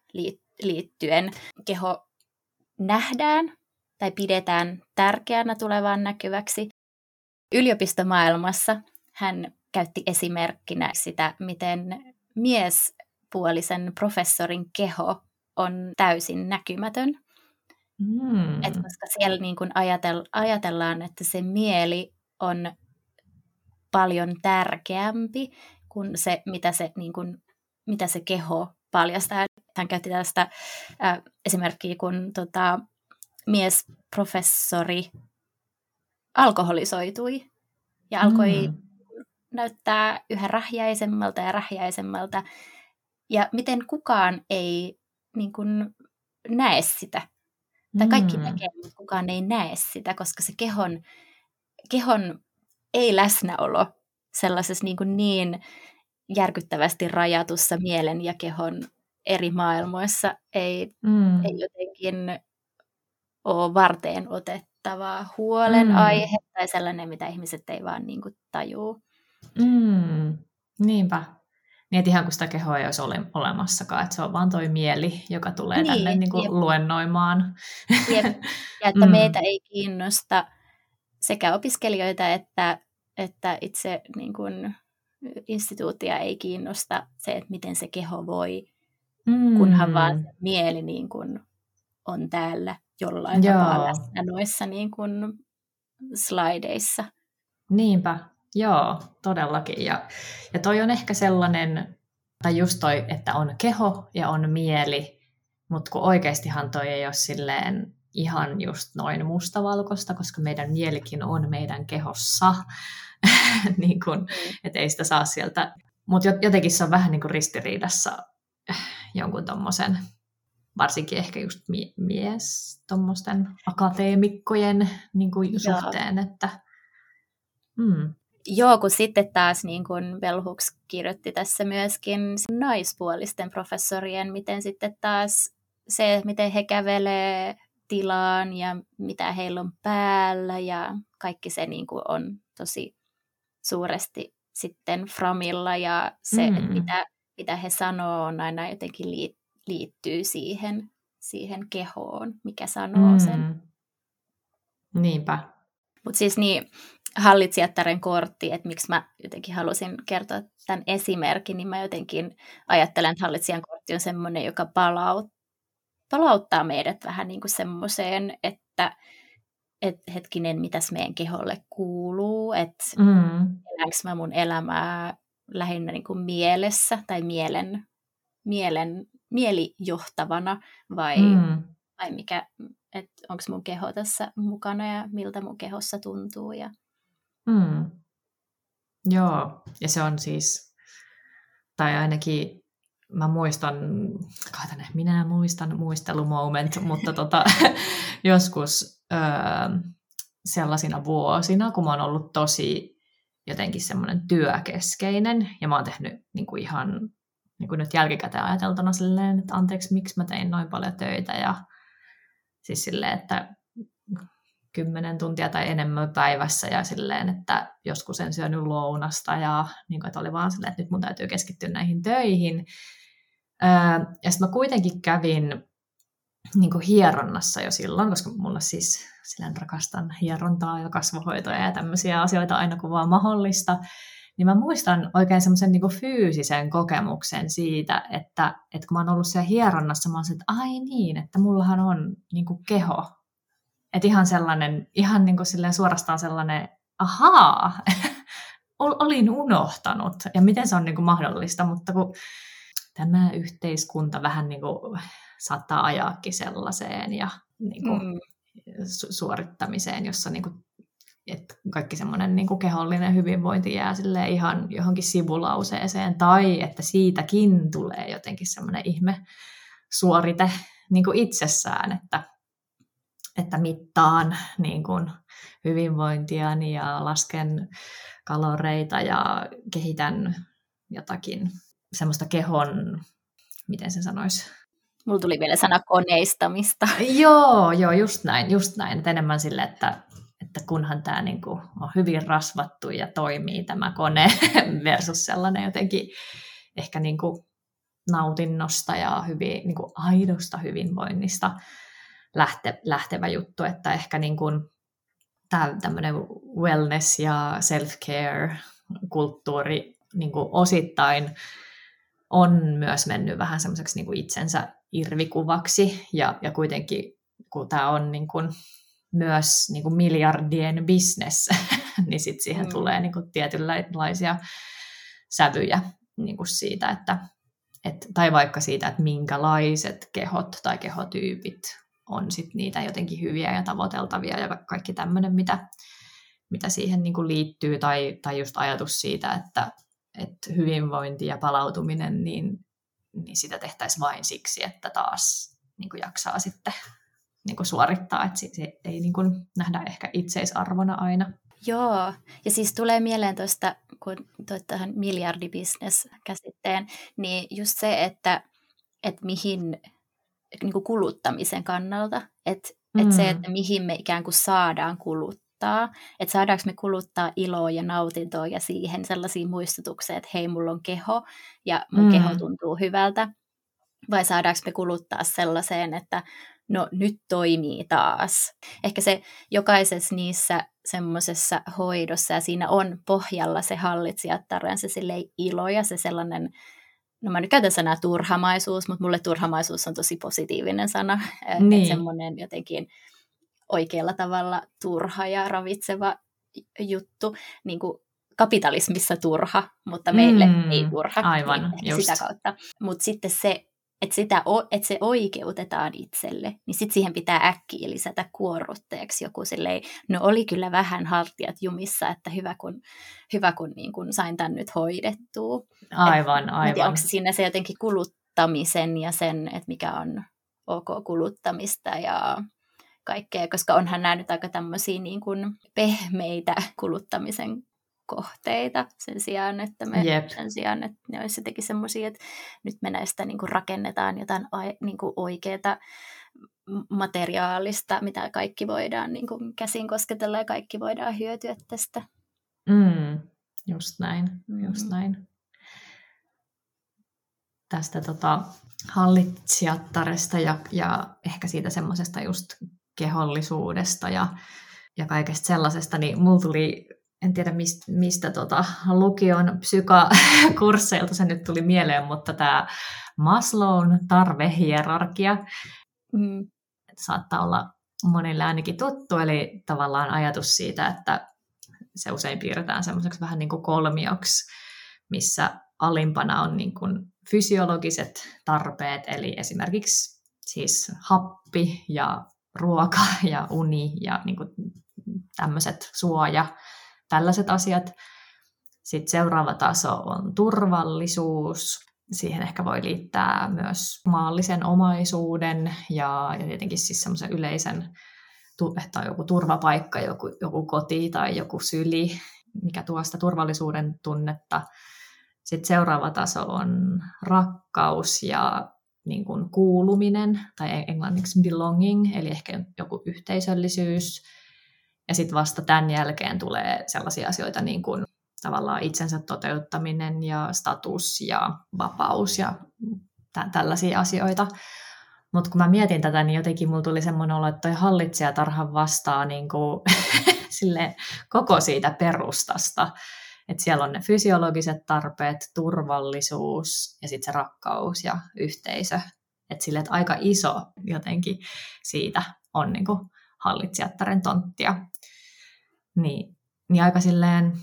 liittyen keho nähdään tai pidetään tärkeänä tulevaan näkyväksi. Yliopistomaailmassa hän käytti esimerkkinä sitä, miten miespuolisen professorin keho on täysin näkymätön. Mm. Et koska siellä niin kun ajatel, ajatellaan, että se mieli on paljon tärkeämpi kuin se, mitä se, niin kun, mitä se keho paljastaa. Hän käytti tästä äh, esimerkkiä, kun tota, miesprofessori alkoholisoitui ja alkoi mm. näyttää yhä rähjäisemmalta ja rähjäisemmalta. Ja miten kukaan ei niin kun, näe sitä. Tai kaikki mm. näkee, mutta kukaan ei näe sitä, koska se kehon, kehon ei-läsnäolo sellaisessa niin, kuin niin järkyttävästi rajatussa mielen ja kehon eri maailmoissa ei, mm. ei jotenkin ole varteen otettavaa huolenaihe mm. tai sellainen, mitä ihmiset ei vaan niin kuin tajuu. Mm. Niinpä. Niin, että ihan kuin sitä kehoa ei olisi ole, olemassakaan, että se on vaan toi mieli, joka tulee niin, tänne niin kuin luennoimaan. Jep. Ja että mm. meitä ei kiinnosta sekä opiskelijoita että, että itse niin kuin, instituutia ei kiinnosta se, että miten se keho voi, mm. kunhan vaan mieli niin kuin, on täällä jollain Joo. tavalla läsnä noissa niin kuin, slideissa. Niinpä, Joo, todellakin. Ja, ja toi on ehkä sellainen, tai just toi, että on keho ja on mieli, mutta kun oikeastihan toi ei ole silleen ihan just noin mustavalkoista, koska meidän mielikin on meidän kehossa, niin kun, mm. että ei sitä saa sieltä. Mutta jotenkin se on vähän niin kuin ristiriidassa jonkun tommosen, varsinkin ehkä just mie- mies, tuommoisten akateemikkojen niin kuin suhteen, että mm, Joo, kun sitten taas niin kuin Bell Hooks kirjoitti tässä myöskin naispuolisten professorien, miten sitten taas se, miten he kävelee tilaan ja mitä heillä on päällä ja kaikki se niin kuin on tosi suuresti sitten framilla ja se, mm. mitä, mitä he sanoo on aina jotenkin liittyy siihen, siihen kehoon, mikä sanoo mm. sen. Niinpä. Mutta siis niin, hallitsijattaren kortti, että miksi mä jotenkin halusin kertoa tämän esimerkin, niin mä jotenkin ajattelen, että hallitsijan kortti on semmoinen, joka palaut, palauttaa meidät vähän niin kuin semmoiseen, että et hetkinen, mitäs meidän keholle kuuluu, että mm. elänkö mä mun elämää lähinnä niin kuin mielessä tai mielen, mielen, mielijohtavana vai, mm. vai mikä, että onko mun keho tässä mukana ja miltä mun kehossa tuntuu ja Mm. Joo, ja se on siis, tai ainakin mä muistan, kaatan, minä muistan muistelumoment, mutta tota, joskus öö, sellaisina vuosina, kun mä oon ollut tosi jotenkin semmoinen työkeskeinen, ja mä oon tehnyt niin kuin ihan niin kuin nyt jälkikäteen ajateltuna silleen, että anteeksi, miksi mä tein noin paljon töitä, ja siis silleen, että kymmenen tuntia tai enemmän päivässä ja silleen, että joskus en syönyt lounasta ja niin kuin, että oli vaan silleen, että nyt mun täytyy keskittyä näihin töihin. Ja sitten mä kuitenkin kävin niin kuin hieronnassa jo silloin, koska mulla siis silleen rakastan hierontaa ja kasvohoitoja ja tämmöisiä asioita aina kun vaan mahdollista. Niin mä muistan oikein semmoisen niin fyysisen kokemuksen siitä, että, että kun mä oon ollut siellä hieronnassa, mä oon että ai niin, että mullahan on niin kuin keho että ihan sellainen, ihan niin kuin silleen suorastaan sellainen, ahaa, olin unohtanut. Ja miten se on niin kuin mahdollista, mutta kun tämä yhteiskunta vähän niin kuin saattaa ajaakin sellaiseen ja niin kuin mm. su- suorittamiseen, jossa niin kuin, että kaikki semmoinen niin kehollinen hyvinvointi jää sille ihan johonkin sivulauseeseen, tai että siitäkin tulee jotenkin semmoinen ihme suorite niin kuin itsessään, että, että mittaan niin kuin hyvinvointiani ja lasken kaloreita ja kehitän jotakin semmoista kehon, miten se sanoisi, Mulla tuli vielä sana koneistamista. Joo, joo, just näin, just näin. Et enemmän sille, että, että kunhan tämä niinku on hyvin rasvattu ja toimii tämä kone versus sellainen jotenkin ehkä niinku nautinnosta ja hyvin, niinku aidosta hyvinvoinnista lähte, lähtevä juttu, että ehkä niinku tämmöinen wellness ja self-care kulttuuri niinku osittain on myös mennyt vähän semmoiseksi niin itsensä irvikuvaksi ja, ja kuitenkin kun tämä on niin kuin myös niin kuin miljardien business, niin sitten siihen mm. tulee niin kuin tietynlaisia sävyjä niin kuin siitä, että, et, tai vaikka siitä, että minkälaiset kehot tai kehotyypit on sit niitä jotenkin hyviä ja tavoiteltavia ja kaikki tämmöinen, mitä, mitä siihen niin kuin liittyy, tai, tai just ajatus siitä, että, että hyvinvointi ja palautuminen, niin niin sitä tehtäisiin vain siksi, että taas niin kuin jaksaa sitten niin kuin suorittaa, että se ei niin kuin nähdä ehkä itseisarvona aina. Joo, ja siis tulee mieleen tuosta, kun toit tähän miljardibisnes-käsitteen, niin just se, että, että mihin niin kuin kuluttamisen kannalta, että, mm. että se, että mihin me ikään kuin saadaan kuluttaa, kuluttaa, että saadaanko me kuluttaa iloa ja nautintoa ja siihen sellaisia muistutuksia, että hei, mulla on keho ja mun mm. keho tuntuu hyvältä, vai saadaanko me kuluttaa sellaiseen, että no nyt toimii taas. Ehkä se jokaisessa niissä semmoisessa hoidossa ja siinä on pohjalla se hallitsijattaren, se ilo ja se sellainen, no mä nyt käytän sanaa turhamaisuus, mutta mulle turhamaisuus on tosi positiivinen sana, niin. että semmoinen jotenkin oikealla tavalla turha ja ravitseva juttu, niin kuin kapitalismissa turha, mutta meille mm, ei turha. Aivan, niin just. Sitä kautta. Mutta sitten se, että, sitä, että se oikeutetaan itselle, niin sitten siihen pitää äkkiä lisätä kuorrutteeksi joku silleen, no oli kyllä vähän haltijat jumissa, että hyvä kun, hyvä kun, niin kun sain tämän nyt hoidettua. Aivan, Et, aivan. Tiedä, onko siinä se jotenkin kuluttamisen ja sen, että mikä on ok kuluttamista ja kaikkea, koska onhan nämä nyt aika tämmöisiä niin kuin pehmeitä kuluttamisen kohteita sen sijaan, että me Jep. sen sijaan, että ne olisi jotenkin semmoisia, että nyt me näistä niin kuin rakennetaan jotain niin kuin oikeaa materiaalista, mitä kaikki voidaan niin kuin käsin kosketella ja kaikki voidaan hyötyä tästä. Mm, just näin, just mm. näin. Tästä tota, hallitsijattaresta ja, ja ehkä siitä semmoisesta just kehollisuudesta ja, ja kaikesta sellaisesta, niin mulla tuli, en tiedä mistä, mistä tota, lukion psykakursseilta se nyt tuli mieleen, mutta tämä Maslown tarvehierarkia mm. saattaa olla monille ainakin tuttu, eli tavallaan ajatus siitä, että se usein piirretään semmoiseksi vähän niin kuin kolmioksi, missä alimpana on niin kuin fysiologiset tarpeet, eli esimerkiksi siis happi ja ruoka ja uni ja niin kuin tämmöiset suoja, tällaiset asiat. Sitten seuraava taso on turvallisuus. Siihen ehkä voi liittää myös maallisen omaisuuden ja, ja tietenkin siis semmoisen yleisen, että on joku turvapaikka, joku, joku koti tai joku syli, mikä tuo sitä turvallisuuden tunnetta. Sitten seuraava taso on rakkaus ja niin kuin kuuluminen, tai englanniksi belonging, eli ehkä joku yhteisöllisyys. Ja sitten vasta tämän jälkeen tulee sellaisia asioita niin kuin tavallaan itsensä toteuttaminen ja status ja vapaus ja tä- tällaisia asioita. Mutta kun mä mietin tätä, niin jotenkin mulla tuli semmoinen olo, että toi hallitsijatarhan vastaa niin kuin, sille koko siitä perustasta. Että siellä on ne fysiologiset tarpeet, turvallisuus ja sitten se rakkaus ja yhteisö. Että sille, että aika iso jotenkin siitä on niin kuin hallitsijattaren tonttia. Niin, niin aika silleen,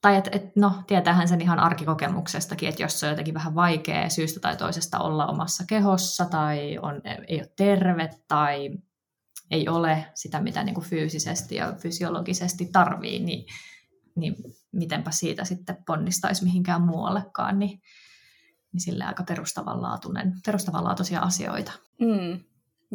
tai että et, no, tietäähän sen ihan arkikokemuksestakin, että jos se on jotenkin vähän vaikea syystä tai toisesta olla omassa kehossa tai on, ei ole terve tai ei ole sitä, mitä niin kuin fyysisesti ja fysiologisesti tarvii, niin, niin mitenpä siitä sitten ponnistaisi mihinkään muuallekaan, niin, niin sille aika perustavanlaatuinen, perustavanlaatuisia asioita. Mm,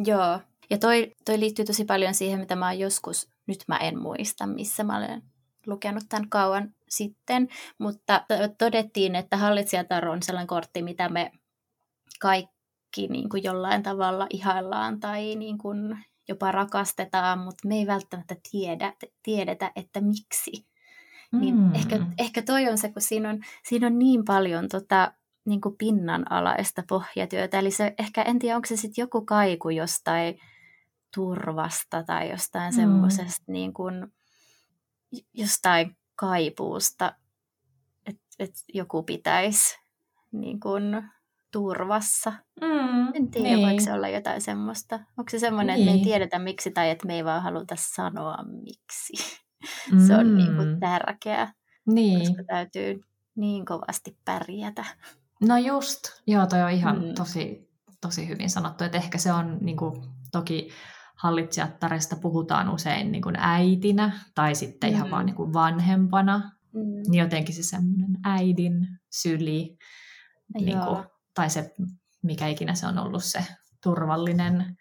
joo, ja toi, toi liittyy tosi paljon siihen, mitä mä oon joskus, nyt mä en muista, missä mä olen lukenut tämän kauan sitten, mutta todettiin, että hallitsijatar on sellainen kortti, mitä me kaikki niin kuin jollain tavalla ihaillaan tai niin kuin jopa rakastetaan, mutta me ei välttämättä tiedä, tiedetä, että miksi. Niin mm. ehkä, ehkä toi on se, kun siinä on, siinä on niin paljon tota, niin kuin pinnanalaista pohjatyötä. Eli se, ehkä en tiedä, onko se sitten joku kaiku jostain turvasta tai jostain mm. semmoisesta niin kuin, jostain kaipuusta, että et joku pitäisi niin kuin, turvassa. Mm, en tiedä, niin. voiko se olla jotain semmoista. Onko se semmoinen, niin. että me ei niin. tiedetä miksi tai että me ei vaan haluta sanoa miksi. Mm. se on niin kuin tärkeää, niin. koska täytyy niin kovasti pärjätä. No just, joo, toi on ihan mm. tosi, tosi hyvin sanottu, että ehkä se on niin kuin, toki hallitsijattaresta puhutaan usein niin kuin äitinä tai sitten mm. ihan vaan niin kuin vanhempana, mm. niin jotenkin se semmoinen äidin syli, niin kuin, tai se, mikä ikinä se on ollut se turvallinen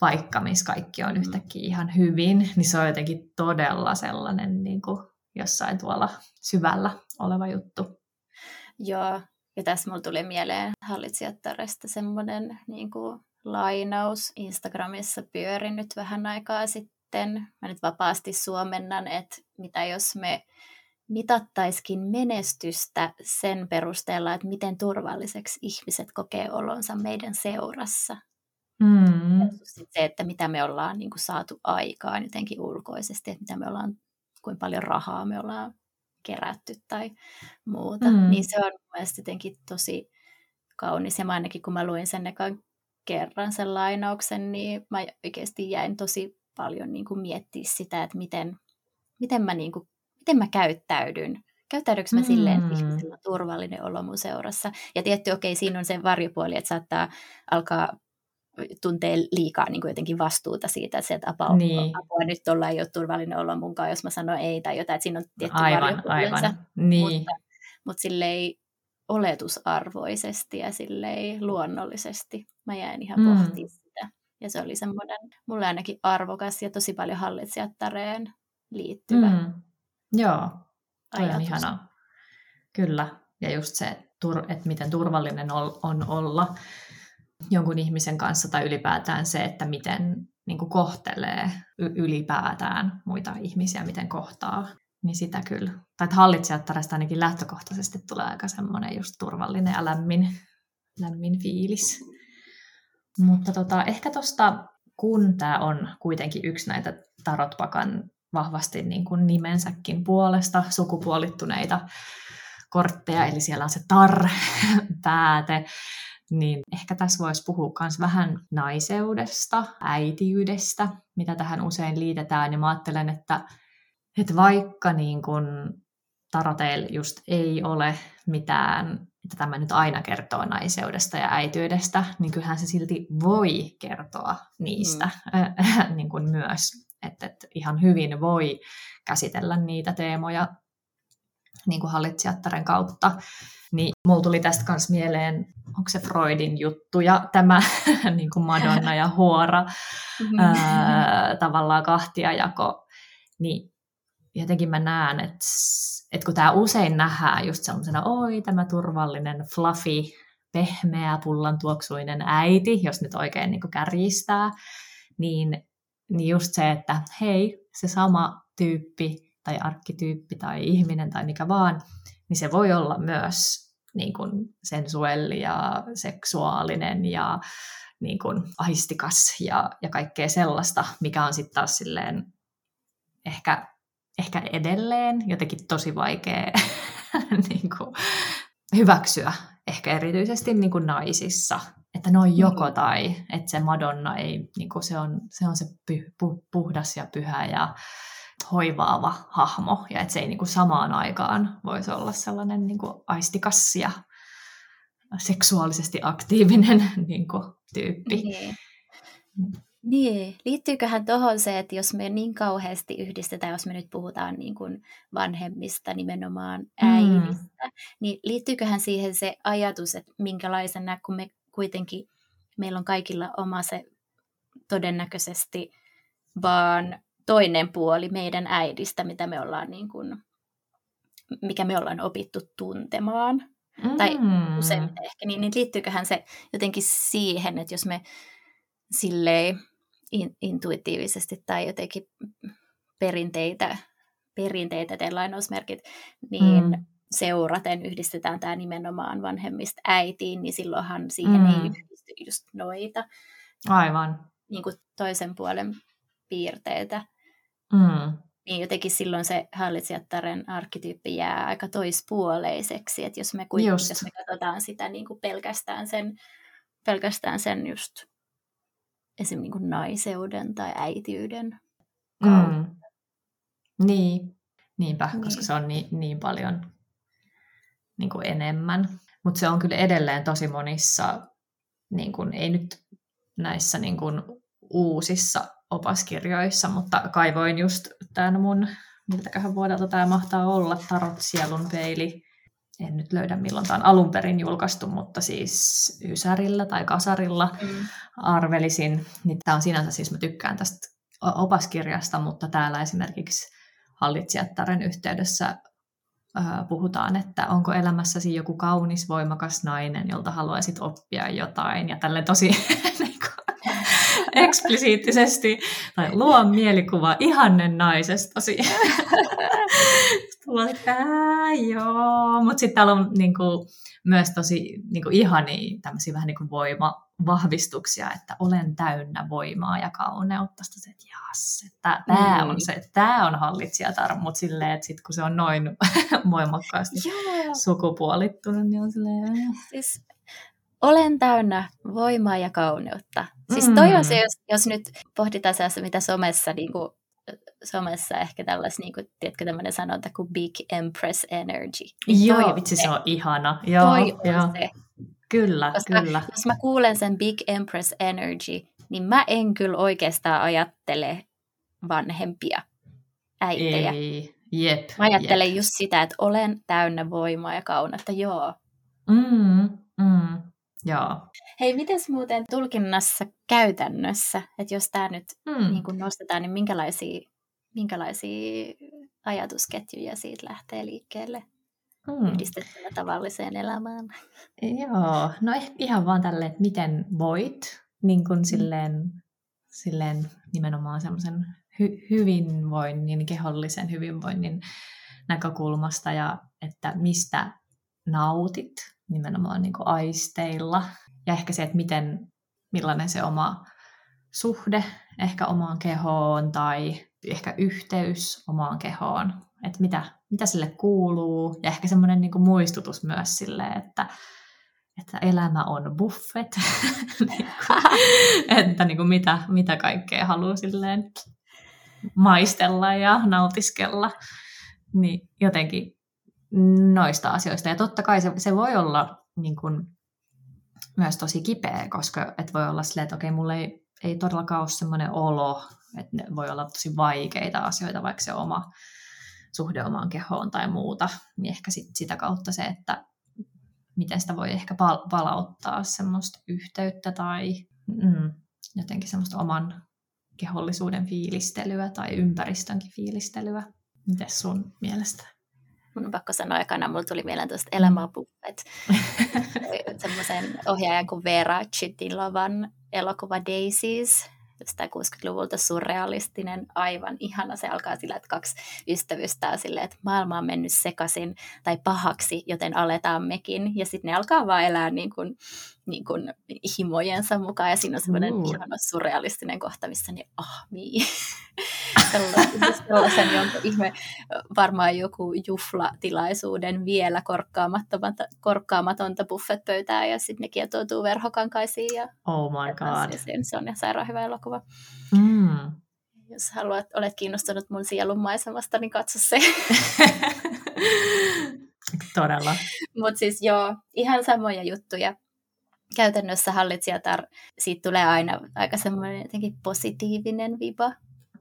paikka, missä kaikki on mm. yhtäkkiä ihan hyvin, niin se on jotenkin todella sellainen niin kuin jossain tuolla syvällä oleva juttu. Joo, ja tässä mulla tuli mieleen hallitsijattaresta semmoinen niin kuin lainaus Instagramissa pyörin nyt vähän aikaa sitten. Mä nyt vapaasti suomennan, että mitä jos me mitattaiskin menestystä sen perusteella, että miten turvalliseksi ihmiset kokee olonsa meidän seurassa. Mm. Se, että mitä me ollaan niin kuin, saatu aikaan jotenkin ulkoisesti, että mitä me ollaan, kuinka paljon rahaa me ollaan kerätty tai muuta. Mm. Niin se on mielestäni jotenkin tosi kaunis. Ja mä ainakin kun mä luin sen ekan kerran sen lainauksen, niin mä oikeasti jäin tosi paljon niin kuin miettiä sitä, että miten, miten, mä, niin kuin, miten mä käyttäydyn. Käyttäydykö mä mm. silleen, että ihmisellä on turvallinen olo mun seurassa? Ja tietty, okei, okay, siinä on se varjopuoli, että saattaa alkaa tuntee liikaa niin kuin jotenkin vastuuta siitä, että, se, että apua, niin. apua nyt tuolla ei ole turvallinen olla munkaan, jos mä sanon ei tai jotain, että siinä on tietty aivan, aivan. Niin. Mutta, mutta silleen oletusarvoisesti ja silleen luonnollisesti. Mä jäin ihan mm. pohtimaan sitä. Ja se oli semmoinen, mulle ainakin arvokas ja tosi paljon hallitsijattareen liittyvä mm. Joo, toi on ihanaa. Kyllä, ja just se, että miten turvallinen on olla jonkun ihmisen kanssa tai ylipäätään se, että miten niin kuin kohtelee ylipäätään muita ihmisiä, miten kohtaa, niin sitä kyllä. Tai että hallitsijattaresta ainakin lähtökohtaisesti tulee aika semmoinen just turvallinen ja lämmin, lämmin fiilis. Mutta tota, ehkä tuosta, kun tämä on kuitenkin yksi näitä tarotpakan vahvasti niin kuin nimensäkin puolesta sukupuolittuneita kortteja, eli siellä on se tar-pääte, niin ehkä tässä voisi puhua myös vähän naiseudesta, äitiydestä, mitä tähän usein liitetään. Ja mä ajattelen, että, että vaikka niin kun taroteilla just ei ole mitään, että tämä nyt aina kertoo naiseudesta ja äityydestä, niin kyllähän se silti voi kertoa niistä mm. niin kuin myös. Että, että ihan hyvin voi käsitellä niitä teemoja niin kuin hallitsijattaren kautta. Niin mulla tuli tästä myös mieleen, onko se Freudin juttu ja tämä niin kuin Madonna ja Huora mm-hmm. ää, tavallaan kahtiajako, niin jotenkin mä näen, että, että kun tämä usein nähdään just sellaisena, oi tämä turvallinen, fluffy, pehmeä, pullan tuoksuinen äiti, jos nyt oikein niin kärjistää, niin, niin just se, että hei, se sama tyyppi tai arkkityyppi tai ihminen tai mikä vaan, niin se voi olla myös niin kuin sensuelli ja seksuaalinen ja niin kuin aistikas ja, ja kaikkea sellaista, mikä on sitten taas silleen ehkä, ehkä edelleen jotenkin tosi vaikea niin kuin hyväksyä, ehkä erityisesti niin kuin naisissa, että ne on joko mm. tai, että se Madonna ei, niin kuin se, on, se on se py, pu, puhdas ja pyhä ja hoivaava hahmo, ja että se ei niin kuin samaan aikaan voisi olla sellainen niin kuin aistikas ja seksuaalisesti aktiivinen niin kuin, tyyppi. Niin. Niin, liittyyköhän tuohon se, että jos me niin kauheasti yhdistetään, jos me nyt puhutaan niin kuin vanhemmista, nimenomaan äidistä, mm. niin liittyyköhän siihen se ajatus, että minkälaisena, kun me kuitenkin, meillä on kaikilla oma se todennäköisesti vaan toinen puoli meidän äidistä, mitä me ollaan niin kuin, mikä me ollaan opittu tuntemaan, mm. tai usein ehkä, niin, niin liittyyköhän se jotenkin siihen, että jos me silleen in, intuitiivisesti tai jotenkin perinteitä, perinteitä teen lainausmerkit, niin mm. seuraten yhdistetään tämä nimenomaan vanhemmista äitiin, niin silloinhan siihen mm. ei yhdisty just noita. Aivan. Niin kuin toisen puolen piirteitä. Mm. Niin jotenkin silloin se hallitsijattaren arkkityyppi jää aika toispuoleiseksi, että jos me, kuitenkin, jos me katsotaan sitä niin kuin pelkästään sen, pelkästään sen just esimerkiksi niin kuin naiseuden tai äitiyden kautta. Mm. Niin, niinpä, niin. koska se on niin, niin paljon niin kuin enemmän. Mutta se on kyllä edelleen tosi monissa, niin kuin, ei nyt näissä niin kuin uusissa opaskirjoissa, mutta kaivoin just tämän mun, miltäköhän vuodelta tämä mahtaa olla, Tarot sielun peili. En nyt löydä milloin tämä on alun perin julkaistu, mutta siis Ysärillä tai Kasarilla mm. arvelisin. Niin tämä on sinänsä, siis mä tykkään tästä opaskirjasta, mutta täällä esimerkiksi hallitsijattaren yhteydessä puhutaan, että onko elämässäsi joku kaunis, voimakas nainen, jolta haluaisit oppia jotain. Ja tälle tosi eksplisiittisesti, tai luo mielikuva ihannen naisestasi. joo. Mutta sitten täällä on niinku, myös tosi niinku, ihania tämmöisiä vähän niinku voimavahvistuksia, että olen täynnä voimaa ja kauneutta. Sitten että jas, että tämä mm. on se, tämä on hallitsijatar, mutta silleen, että sit kun se on noin voimakkaasti sukupuolittunut, niin on silleen... Siis olen täynnä voimaa ja kauneutta. Siis toi on se, mm. jos, jos nyt pohditaan sellaista, mitä somessa, niin kuin, somessa ehkä tällaista, niin kuin, tiedätkö, tämmöinen sanonta kuin Big Empress Energy. Niin joo, vitsi se on ihana. Joo, toi. On se. Kyllä, Koska kyllä. Jos mä kuulen sen Big Empress Energy, niin mä en kyllä oikeastaan ajattele vanhempia äitejä. Ei, jep. Mä ajattelen jep. just sitä, että olen täynnä voimaa ja kauneutta, joo. Mm, mm. Joo. Hei, miten muuten tulkinnassa käytännössä, että jos tämä nyt mm. niin kun nostetaan, niin minkälaisia, minkälaisia ajatusketjuja siitä lähtee liikkeelle mm. yhdistettynä tavalliseen elämään? Joo, no ehkä ihan vaan tälle, että miten voit, niin kuin mm. silleen, silleen nimenomaan semmoisen hy- hyvinvoinnin, kehollisen hyvinvoinnin näkökulmasta ja että mistä nautit nimenomaan niin kuin aisteilla. Ja ehkä se, että miten, millainen se oma suhde ehkä omaan kehoon tai ehkä yhteys omaan kehoon, että mitä, mitä sille kuuluu. Ja ehkä semmoinen niin muistutus myös sille, että, että elämä on buffet, että niin kuin mitä, mitä kaikkea haluaa silleen maistella ja nautiskella. Niin jotenkin noista asioista. Ja totta kai se, se voi olla niin kuin, myös tosi kipeä, koska et voi olla silleen, että okei, mulle ei, ei todellakaan ole semmoinen olo, että ne voi olla tosi vaikeita asioita, vaikka se oma suhde omaan kehoon tai muuta, niin ehkä sit sitä kautta se, että miten sitä voi ehkä pal- palauttaa semmoista yhteyttä tai mm, jotenkin semmoista oman kehollisuuden fiilistelyä tai ympäristönkin fiilistelyä. Miten sun mielestä? Mun on pakko sanoa ekana, mulla tuli mieleen tuosta elämäpuppet. Semmoisen ohjaajan kuin Vera Chitilovan elokuva Daisies, jostain 60-luvulta surrealistinen, aivan ihana. Se alkaa sillä, että kaksi ystävystää silleen, että maailma on mennyt sekaisin tai pahaksi, joten aletaan mekin. Ja sitten ne alkaa vaan elää niin kuin, niin kuin himojensa mukaan. Ja siinä on semmoinen uh. ihana surrealistinen kohta, missä ne ahmii. sellaisen jonkun ihme, varmaan joku juhlatilaisuuden vielä korkkaamatonta, korkkaamatonta buffetpöytää ja sitten ne kietoutuu verhokankaisiin. Ja oh my god. Se on sairaan hyvä elokuva. Mm. Jos haluat, olet kiinnostunut mun sielun maisemasta, niin katso se. Todella. Mutta siis joo, ihan samoja juttuja. käytännössä hallitsijatar, siitä tulee aina aika semmoinen jotenkin positiivinen viba.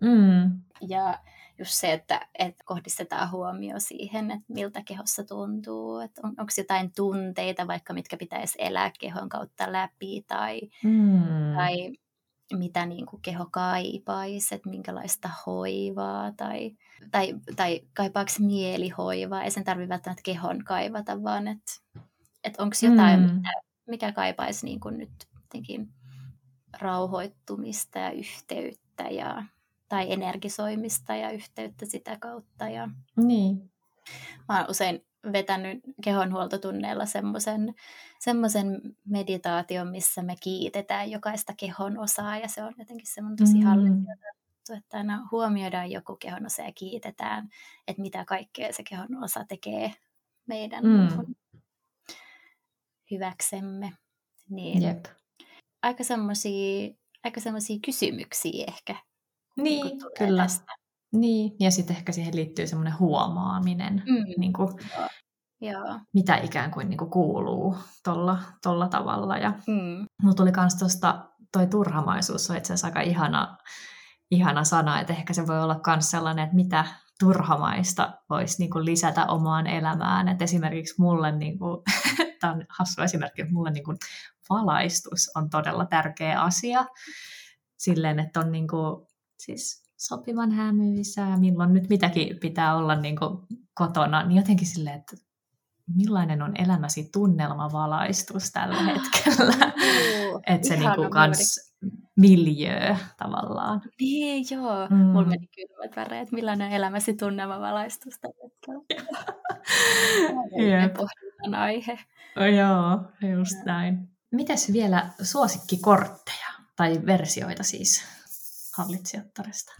Mm. Ja just se, että, että kohdistetaan huomio siihen, että miltä kehossa tuntuu, että on, onko jotain tunteita vaikka, mitkä pitäisi elää kehon kautta läpi tai, Mm. tai mitä niin kuin keho kaipaisi, että minkälaista hoivaa tai, tai, tai kaipaako mieli hoivaa. Ei sen tarvitse välttämättä kehon kaivata, vaan että, että onko jotain, Mm. mitä, mikä kaipaisi niin kuin nyt jotenkin rauhoittumista ja yhteyttä ja, tai energisoimista ja yhteyttä sitä kautta. Ja Niin. mä oon usein vetänyt kehonhuoltotunneilla semmoisen semmoisen meditaation, missä me kiitetään jokaista kehon osaa ja se on jotenkin semmoinen tosi Mm. juttu, että aina huomioidaan joku kehon osa ja kiitetään, että mitä kaikkea se kehon osa tekee meidän Mm. hyväksemme. Niin Jep. aika semmoisia aika semmoisia kysymyksiä ehkä Niin, tulee kyllä. tästä. Niin, ja sitten ehkä siihen liittyy semmoinen huomaaminen, Mm. niin kuin, Joo. mitä ikään kuin, niin kuin kuuluu tolla, tolla tavalla. Ja Mm. mulla tuli myös tuosta, toi turhamaisuus on itse asiassa aika ihana, ihana sana, että ehkä se voi olla myös sellainen, että mitä turhamaista voisi niin kuin lisätä omaan elämään. Et esimerkiksi mulle, niin kuin, tämä on hassu esimerkki, että mulle niin kuin valaistus on todella tärkeä asia. Silleen, että on niin kuin, siis sopivan hämyisää, milloin nyt mitäkin pitää olla niin kuin kotona, niin jotenkin silleen, että millainen on elämäsi tunnelmavalaistus tällä hetkellä. Juu, että se niinku kans miljöö tavallaan. Niin, joo. Mm. Mulla meni kylmät väreet. Millainen on elämäsi tunnelmavalaistus tällä hetkellä? Pohdinnan aihe. Oh, joo, just näin. Mitäs vielä suosikkikortteja tai versioita siis hallitsijattaresta?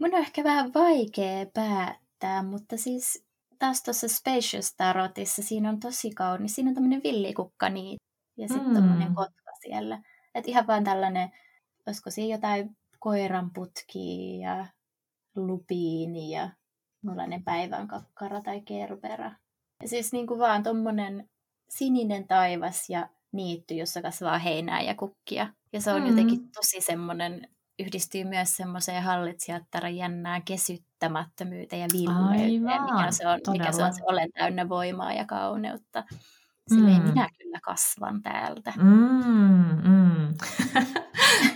Mun on ehkä vähän vaikea päättää, mutta siis taas tuossa Spacious Tarotissa siinä on tosi kaunis. Siinä on tämmöinen villikukka niin ja sitten Mm. mm. tämmöinen kotka siellä. Että ihan vaan tällainen, olisiko siinä jotain koiranputkia ja lupiini ja millainen päivän kakkara tai kerbera. Ja siis niin kuin vaan tommonen sininen taivas ja niitty, jossa kasvaa heinää ja kukkia. Ja se on mm. jotenkin tosi semmoinen, yhdistyy myös semmoiseen hallitsijattaran jännään kesyttämättömyyteen ja vilmeyteen, mikä se on, mikä se on se olen täynnä voimaa ja kauneutta. Silleen Mm. minä kyllä kasvan täältä. Mm, mm.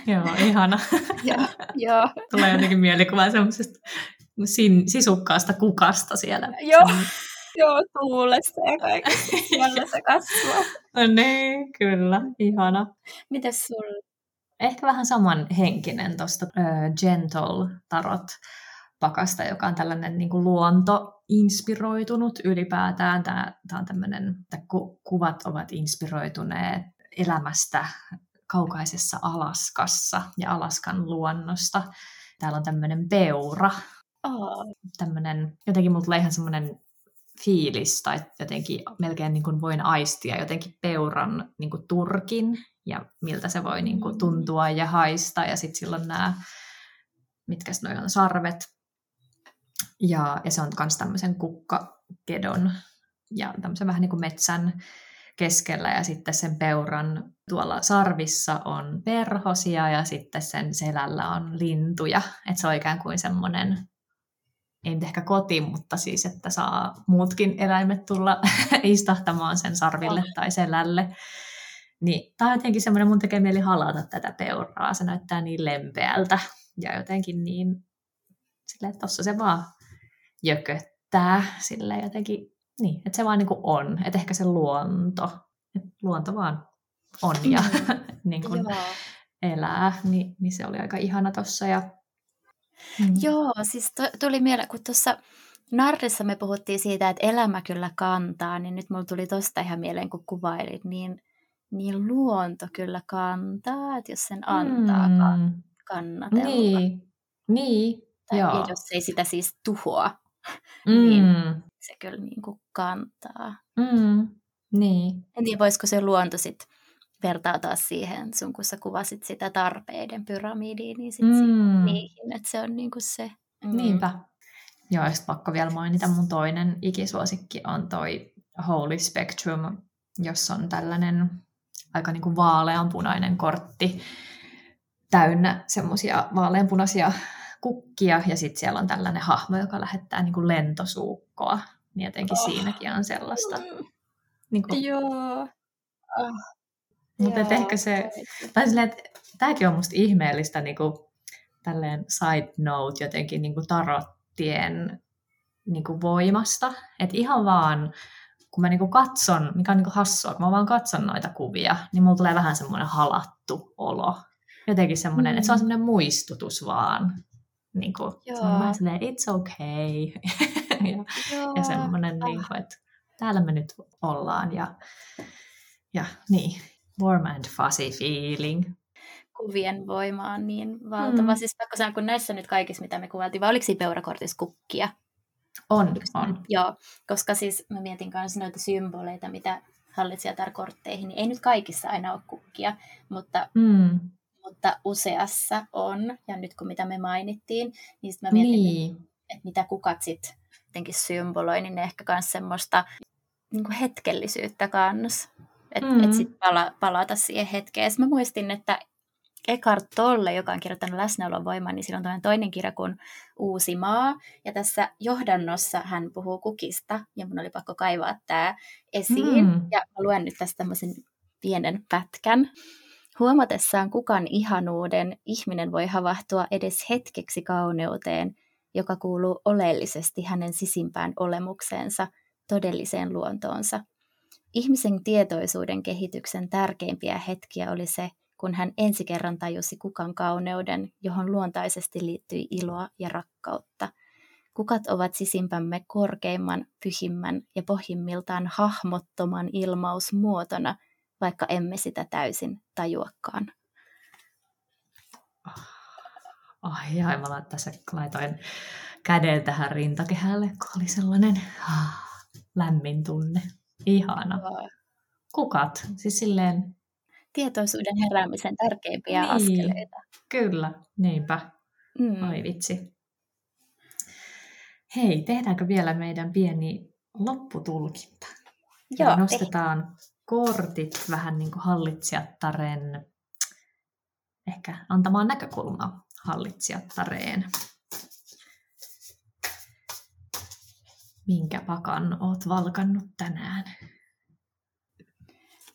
joo, ihana. Joo, joo. Tulee jotenkin mielikuva semmoisesta sin- sisukkaasta kukasta siellä. Joo. Joo, tuulessa ja kaikessa. Se kasvaa. No niin, kyllä, ihana. Mites sulla? Ehkä vähän samanhenkinen tuosta uh, Gentle Tarot pakasta, joka on tällainen niin kuin luonto-inspiroitunut ylipäätään. Tämä, tämä on tämmöinen, että ku, kuvat ovat inspiroituneet elämästä kaukaisessa Alaskassa ja Alaskan luonnosta. Täällä on tämmöinen peura, Oh, tämmöinen, jotenkin mulla tulee ihan semmoinen fiilis, tai jotenkin melkein niin kuin voin aistia jotenkin peuran niin kuin turkin, ja miltä se voi niin kuin tuntua ja haista, ja sitten silloin nämä, mitkä noi on, sarvet, ja, ja se on myös tämmöisen kukkakedon, ja tämmöisen vähän niin kuin metsän keskellä, ja sitten sen peuran tuolla sarvissa on perhosia, ja sitten sen selällä on lintuja, että se on ikään kuin semmoinen ei nyt ehkä koti, mutta siis, että saa muutkin eläimet tulla istahtamaan sen sarville tai selälle. Niin, tämä on jotenkin semmoinen, mun tekee mieli halata tätä peuraa. Se näyttää niin lempeältä ja jotenkin niin, silleen, että tossa se vaan jököttää sille jotenkin, niin, että se vaan niin kuin on. Että ehkä se luonto, että luonto vaan on ja niin kuin joo. elää, niin, niin se oli aika ihana tossa. Ja, mm. Joo, siis to, tuli mieleen, kun tuossa Narrissa me puhuttiin siitä, että elämä kyllä kantaa, niin nyt mulla tuli tosta ihan mieleen, kun kuvailit, niin, niin luonto kyllä kantaa, että jos sen antaa mm. Mm. kannatella. Niin, niin, tai joo. jos ei sitä siis tuhoa, niin- Mm. se kyllä niin kuin kantaa. Mm. Niin. En tiedä, voisiko se luonto sitten vertautua siihen, sun kun sä kuvasit sitä tarpeiden pyramidiin, niin sit mm. Mm. niihin, että se on niin kuin se. Mm. Niinpä. Joo, ja pakko vielä mainita, mun toinen ikisuosikki on toi Holy Spectrum, jossa on tällainen aika niin kuin vaaleanpunainen kortti täynnä semmoisia vaaleanpunaisia kukkia ja sitten siellä on tällainen hahmo, joka lähettää niin kuin lentosuukkoa. Niin jotenkin oh. siinäkin on sellaista. Niin kuin... Joo. Oh. Mutta ehkä se, tai silleen, että tämäkin on musta ihmeellistä niin kuin, tälleen side note jotenkin niin kuin tarottien niin kuin voimasta. Että ihan vaan, kun mä niin kuin katson, mikä on niin kuin hassua, kun mä vaan katson noita kuvia, niin mulla tulee vähän semmoinen halattu olo. Jotenkin semmoinen, mm. että se on semmoinen muistutus vaan. Niin kuin, se on vaan silleen, it's okay. ja, ja semmoinen, niin kuin, että täällä me nyt ollaan. Ja, ja niin, warm and fuzzy feeling kuvien voima on niin valtava. Mm. Siis pakko sanoa, kun näissä nyt kaikissa, mitä me kuvailtiin, vai oliko siinä peurakortissa kukkia? On, on. Joo, koska siis mä mietin kanssa noita symboleita, mitä hallitsijatar-kortteihin, niin ei nyt kaikissa aina ole kukkia, mutta, mm. mutta useassa on. Ja nyt kun mitä me mainittiin, niin mä mietin, niin. että, että mitä kukat sitten jotenkin symboloi, niin ne ehkä myös semmoista niin kuin hetkellisyyttä kanssa. Että mm. et sitten pala, palata siihen hetkeen. mä muistin, että Eckhart Tolle, joka on kirjoittanut läsnäolon voiman, niin silloin on toinen kirja kuin Uusi maa. Ja tässä johdannossa hän puhuu kukista, ja mun oli pakko kaivaa tämä esiin. Mm. Ja mä luen nyt tästä tämmöisen pienen pätkän. Huomatessaan kukan ihanuuden, ihminen voi havahtua edes hetkeksi kauneuteen, joka kuuluu oleellisesti hänen sisimpään olemukseensa, todelliseen luontoonsa. Ihmisen tietoisuuden kehityksen tärkeimpiä hetkiä oli se, kun hän ensi kerran tajusi kukan kauneuden, johon luontaisesti liittyi iloa ja rakkautta. Kukat ovat sisimpämme korkeimman, pyhimmän ja pohjimmiltaan hahmottoman ilmausmuotona, vaikka emme sitä täysin tajuakaan. Ai, ai, mä tässä laitoin käden tähän rintakehälle, kun oli sellainen ah, lämmin tunne. Ihana. Kukat, siis silleen tietoisuuden heräämisen tärkeimpiä niin, askeleita. Kyllä, niinpä. Mm. Ai vitsi. Hei, tehdäänkö vielä meidän pieni lopputulkinta? Joo, nostetaan tehty. kortit vähän niin kuin hallitsijattaren, ehkä antamaan näkökulmaa hallitsijattareen. Minkä pakan oot valkannut tänään?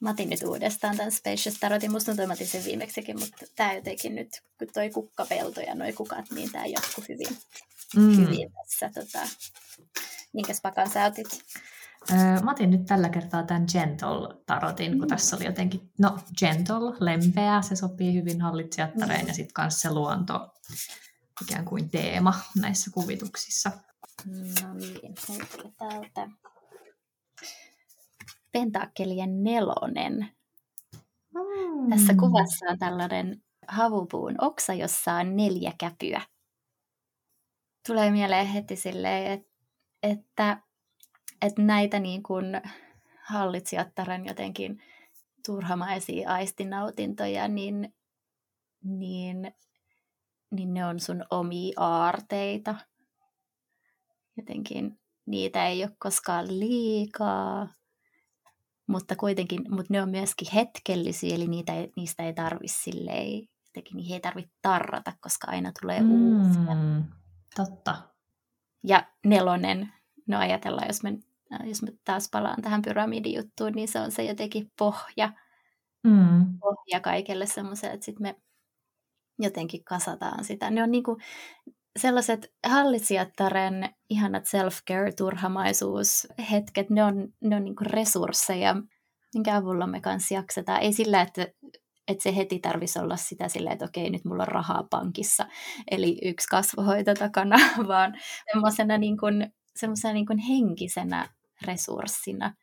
Mä otin nyt uudestaan tämän Spacious Tarotin. Musta tuntuu, mä sen viimeksikin, mutta tämä jotenkin nyt, kun toi kukkapelto ja noi kukat, niin tämä jatkuu hyvin, mm. hyvin tässä. Tota. Minkäs pakan sä otit? Mä otin nyt tällä kertaa tämän Gentle Tarotin, kun mm. tässä oli jotenkin, no Gentle, lempeä, se sopii hyvin hallitsijattareen mm. ja sitten kanssa se luonto ikään kuin teema näissä kuvituksissa. No niin, täältä pentakkelien nelonen. Mm. Tässä kuvassa on tällainen havupuun oksa, jossa on neljä käpyä. Tulee mieleen heti silleen, että, että, että näitä niin kuin hallitsijattaren jotenkin turhamaisia aistinautintoja, niin, niin, niin ne on sun omia aarteita. Jotenkin niitä ei ole koskaan liikaa mutta kuitenkin, mutta ne on myöskin hetkellisiä, eli niitä, niistä ei tarvitse silleen, jotenkin niihin ei tarvitse tarrata, koska aina tulee mm, uusia. Totta. Ja nelonen, no ajatellaan, jos me, jos me taas palaan tähän pyramidijuttuun, niin se on se jotenkin pohja, mm. pohja kaikelle semmoiselle, että sitten me jotenkin kasataan sitä. Ne on niinku, sellaiset hallitsijattaren ihanat self-care, hetket, ne on, ne on niinku resursseja, minkä avulla me kanssa jaksetaan. Ei sillä, että, että se heti tarvisi olla sitä sillä, että okei, nyt mulla on rahaa pankissa, eli yksi kasvohoito takana, vaan semmoisena niin kuin, niin kuin henkisenä resurssina.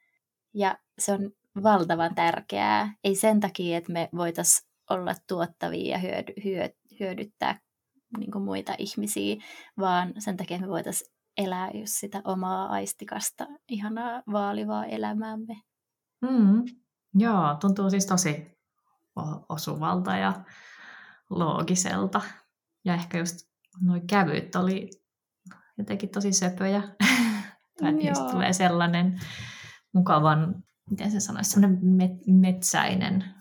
Ja se on valtavan tärkeää. Ei sen takia, että me voitaisiin olla tuottavia ja hyödy, hyödyttää niin kuin muita ihmisiä, vaan sen takia me voitaisiin elää just sitä omaa aistikasta, ihanaa vaalivaa elämäämme. Mm. Joo, tuntuu siis tosi osuvalta ja loogiselta. Ja ehkä just noin kävyt oli jotenkin tosi söpöjä. tai niistä tulee sellainen mukavan, miten se sanoisi, sellainen met- metsäinen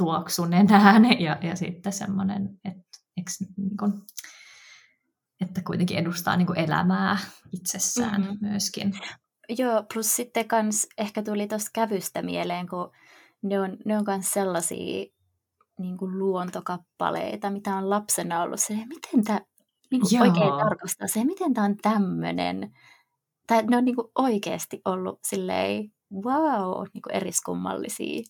tuoksu nenään ja, ja sitten semmoinen, että, niin kuin, että kuitenkin edustaa niin kuin elämää itsessään mm-hmm. myöskin. Joo, plus sitten kans ehkä tuli tuosta kävystä mieleen, kun ne on, ne on kans sellaisia niin kuin luontokappaleita, mitä on lapsena ollut se, miten tämä niin oikein tarkastaa se, miten tämä on tämmöinen. Tai ne on niin kuin oikeasti ollut silleen, wow, niin kuin eriskummallisia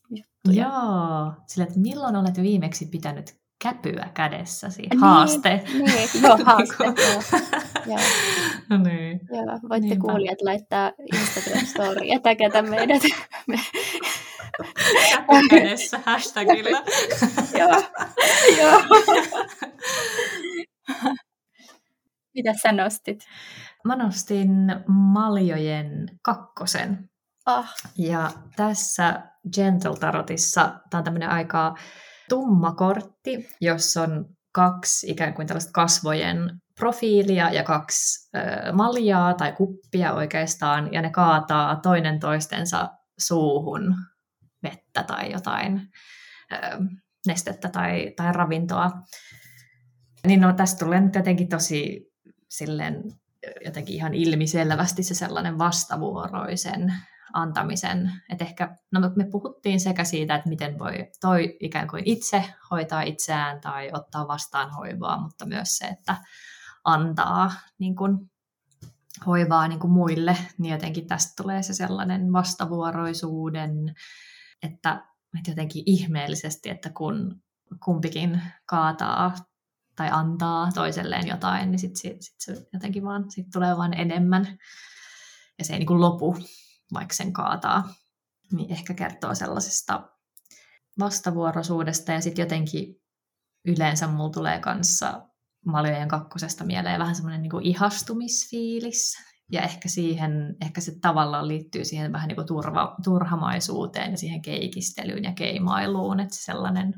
juttuja. Joo, sillä että milloin olet viimeksi pitänyt käpyä kädessäsi? Niin, haaste. Niin, joo, haaste. joo. No niin. Joo, voitte Niinpä. kuulijat laittaa Instagram-story ja täkätä meidät. Käpy kädessä hashtagilla. joo, joo. Mitä sä nostit? Mä nostin Maljojen kakkosen. Oh. Ja tässä Gentle Tarotissa, tämä on tämmöinen aika tumma kortti, jossa on kaksi ikään kuin tällaista kasvojen profiilia ja kaksi ö, maljaa tai kuppia oikeastaan, ja ne kaataa toinen toistensa suuhun vettä tai jotain ö, nestettä tai, tai ravintoa. Niin no, tästä tulee nyt jotenkin tosi silleen, jotenkin ihan ilmiselvästi se sellainen vastavuoroisen antamisen. Että ehkä, no me puhuttiin sekä siitä, että miten voi toi ikään kuin itse hoitaa itseään tai ottaa vastaan hoivaa, mutta myös se, että antaa niin kuin, hoivaa niin kuin muille, niin jotenkin tästä tulee se sellainen vastavuoroisuuden, että, että jotenkin ihmeellisesti, että kun kumpikin kaataa tai antaa toiselleen jotain, niin sitten sit, sit se jotenkin vaan sit tulee vaan enemmän. Ja se ei niin kuin lopu vaikka sen kaataa, niin ehkä kertoo sellaisesta vastavuoroisuudesta. Ja sitten jotenkin yleensä mulla tulee kanssa Maljojen kakkosesta mieleen vähän semmoinen niin ihastumisfiilis. Ja ehkä siihen, ehkä se tavallaan liittyy siihen vähän niin kuin turva, turhamaisuuteen ja siihen keikistelyyn ja keimailuun, että se sellainen,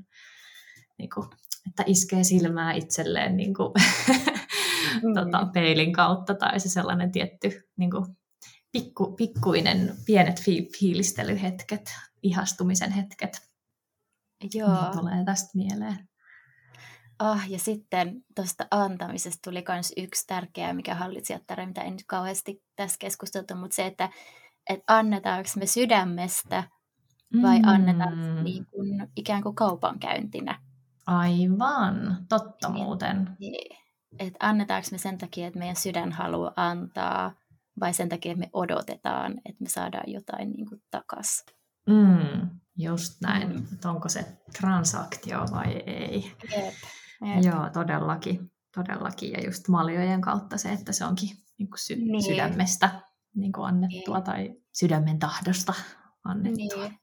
niin kuin, että iskee silmää itselleen niin kuin, mm. tota, peilin kautta tai se sellainen tietty niin kuin, pikku, pikkuinen pienet fi- fiilistelyhetket, ihastumisen hetket. Joo. Niin tulee tästä mieleen. Ah, ja sitten tuosta antamisesta tuli myös yksi tärkeä, mikä hallitsijattare, mitä en nyt kauheasti tässä keskusteltu, mutta se, että, että annetaanko me sydämestä vai mm. annetaan niin kuin, ikään kuin kaupankäyntinä. Aivan, totta muuten. Niin. Että annetaanko me sen takia, että meidän sydän haluaa antaa, vai sen takia, että me odotetaan, että me saadaan jotain niin kuin takas. Mm, just näin. Mm. Että onko se transaktio vai ei. Jep, jep. Joo, todellakin. todellakin. Ja just maljojen kautta se, että se onkin niin kuin sy- niin. sydämestä niin kuin annettua niin. tai sydämen tahdosta annettua. Niin.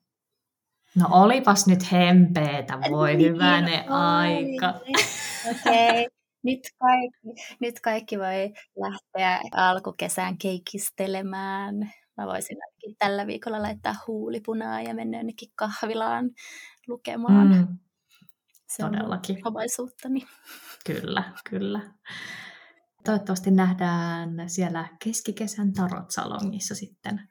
No olipas nyt hempeetä, voi niin, hyvänen aika. Okei. Okay nyt kaikki, nyt kaikki voi lähteä alkukesään keikistelemään. Mä voisin ainakin tällä viikolla laittaa huulipunaa ja mennä jonnekin kahvilaan lukemaan. Mm, Se todellakin. on omaisuuttani. Kyllä, kyllä. Toivottavasti nähdään siellä keskikesän Tarot-salongissa sitten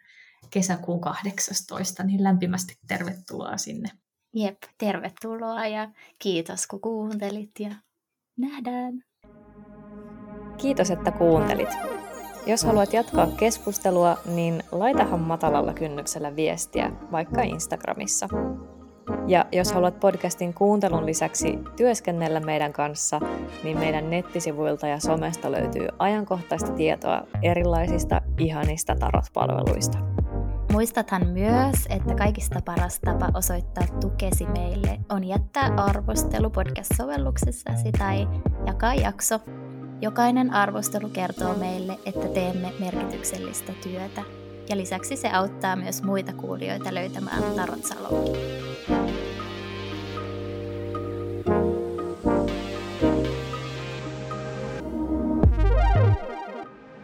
kesäkuun 18, niin lämpimästi tervetuloa sinne. Jep, tervetuloa ja kiitos kun kuuntelit ja Nähdään! Kiitos, että kuuntelit. Jos haluat jatkaa keskustelua, niin laitahan matalalla kynnyksellä viestiä, vaikka Instagramissa. Ja jos haluat podcastin kuuntelun lisäksi työskennellä meidän kanssa, niin meidän nettisivuilta ja somesta löytyy ajankohtaista tietoa erilaisista ihanista tarot-palveluista. Muistathan myös, että kaikista paras tapa osoittaa tukesi meille on jättää arvostelu podcast-sovelluksessasi tai jakaa jakso. Jokainen arvostelu kertoo meille, että teemme merkityksellistä työtä. Ja lisäksi se auttaa myös muita kuulijoita löytämään Tarot Salonkin.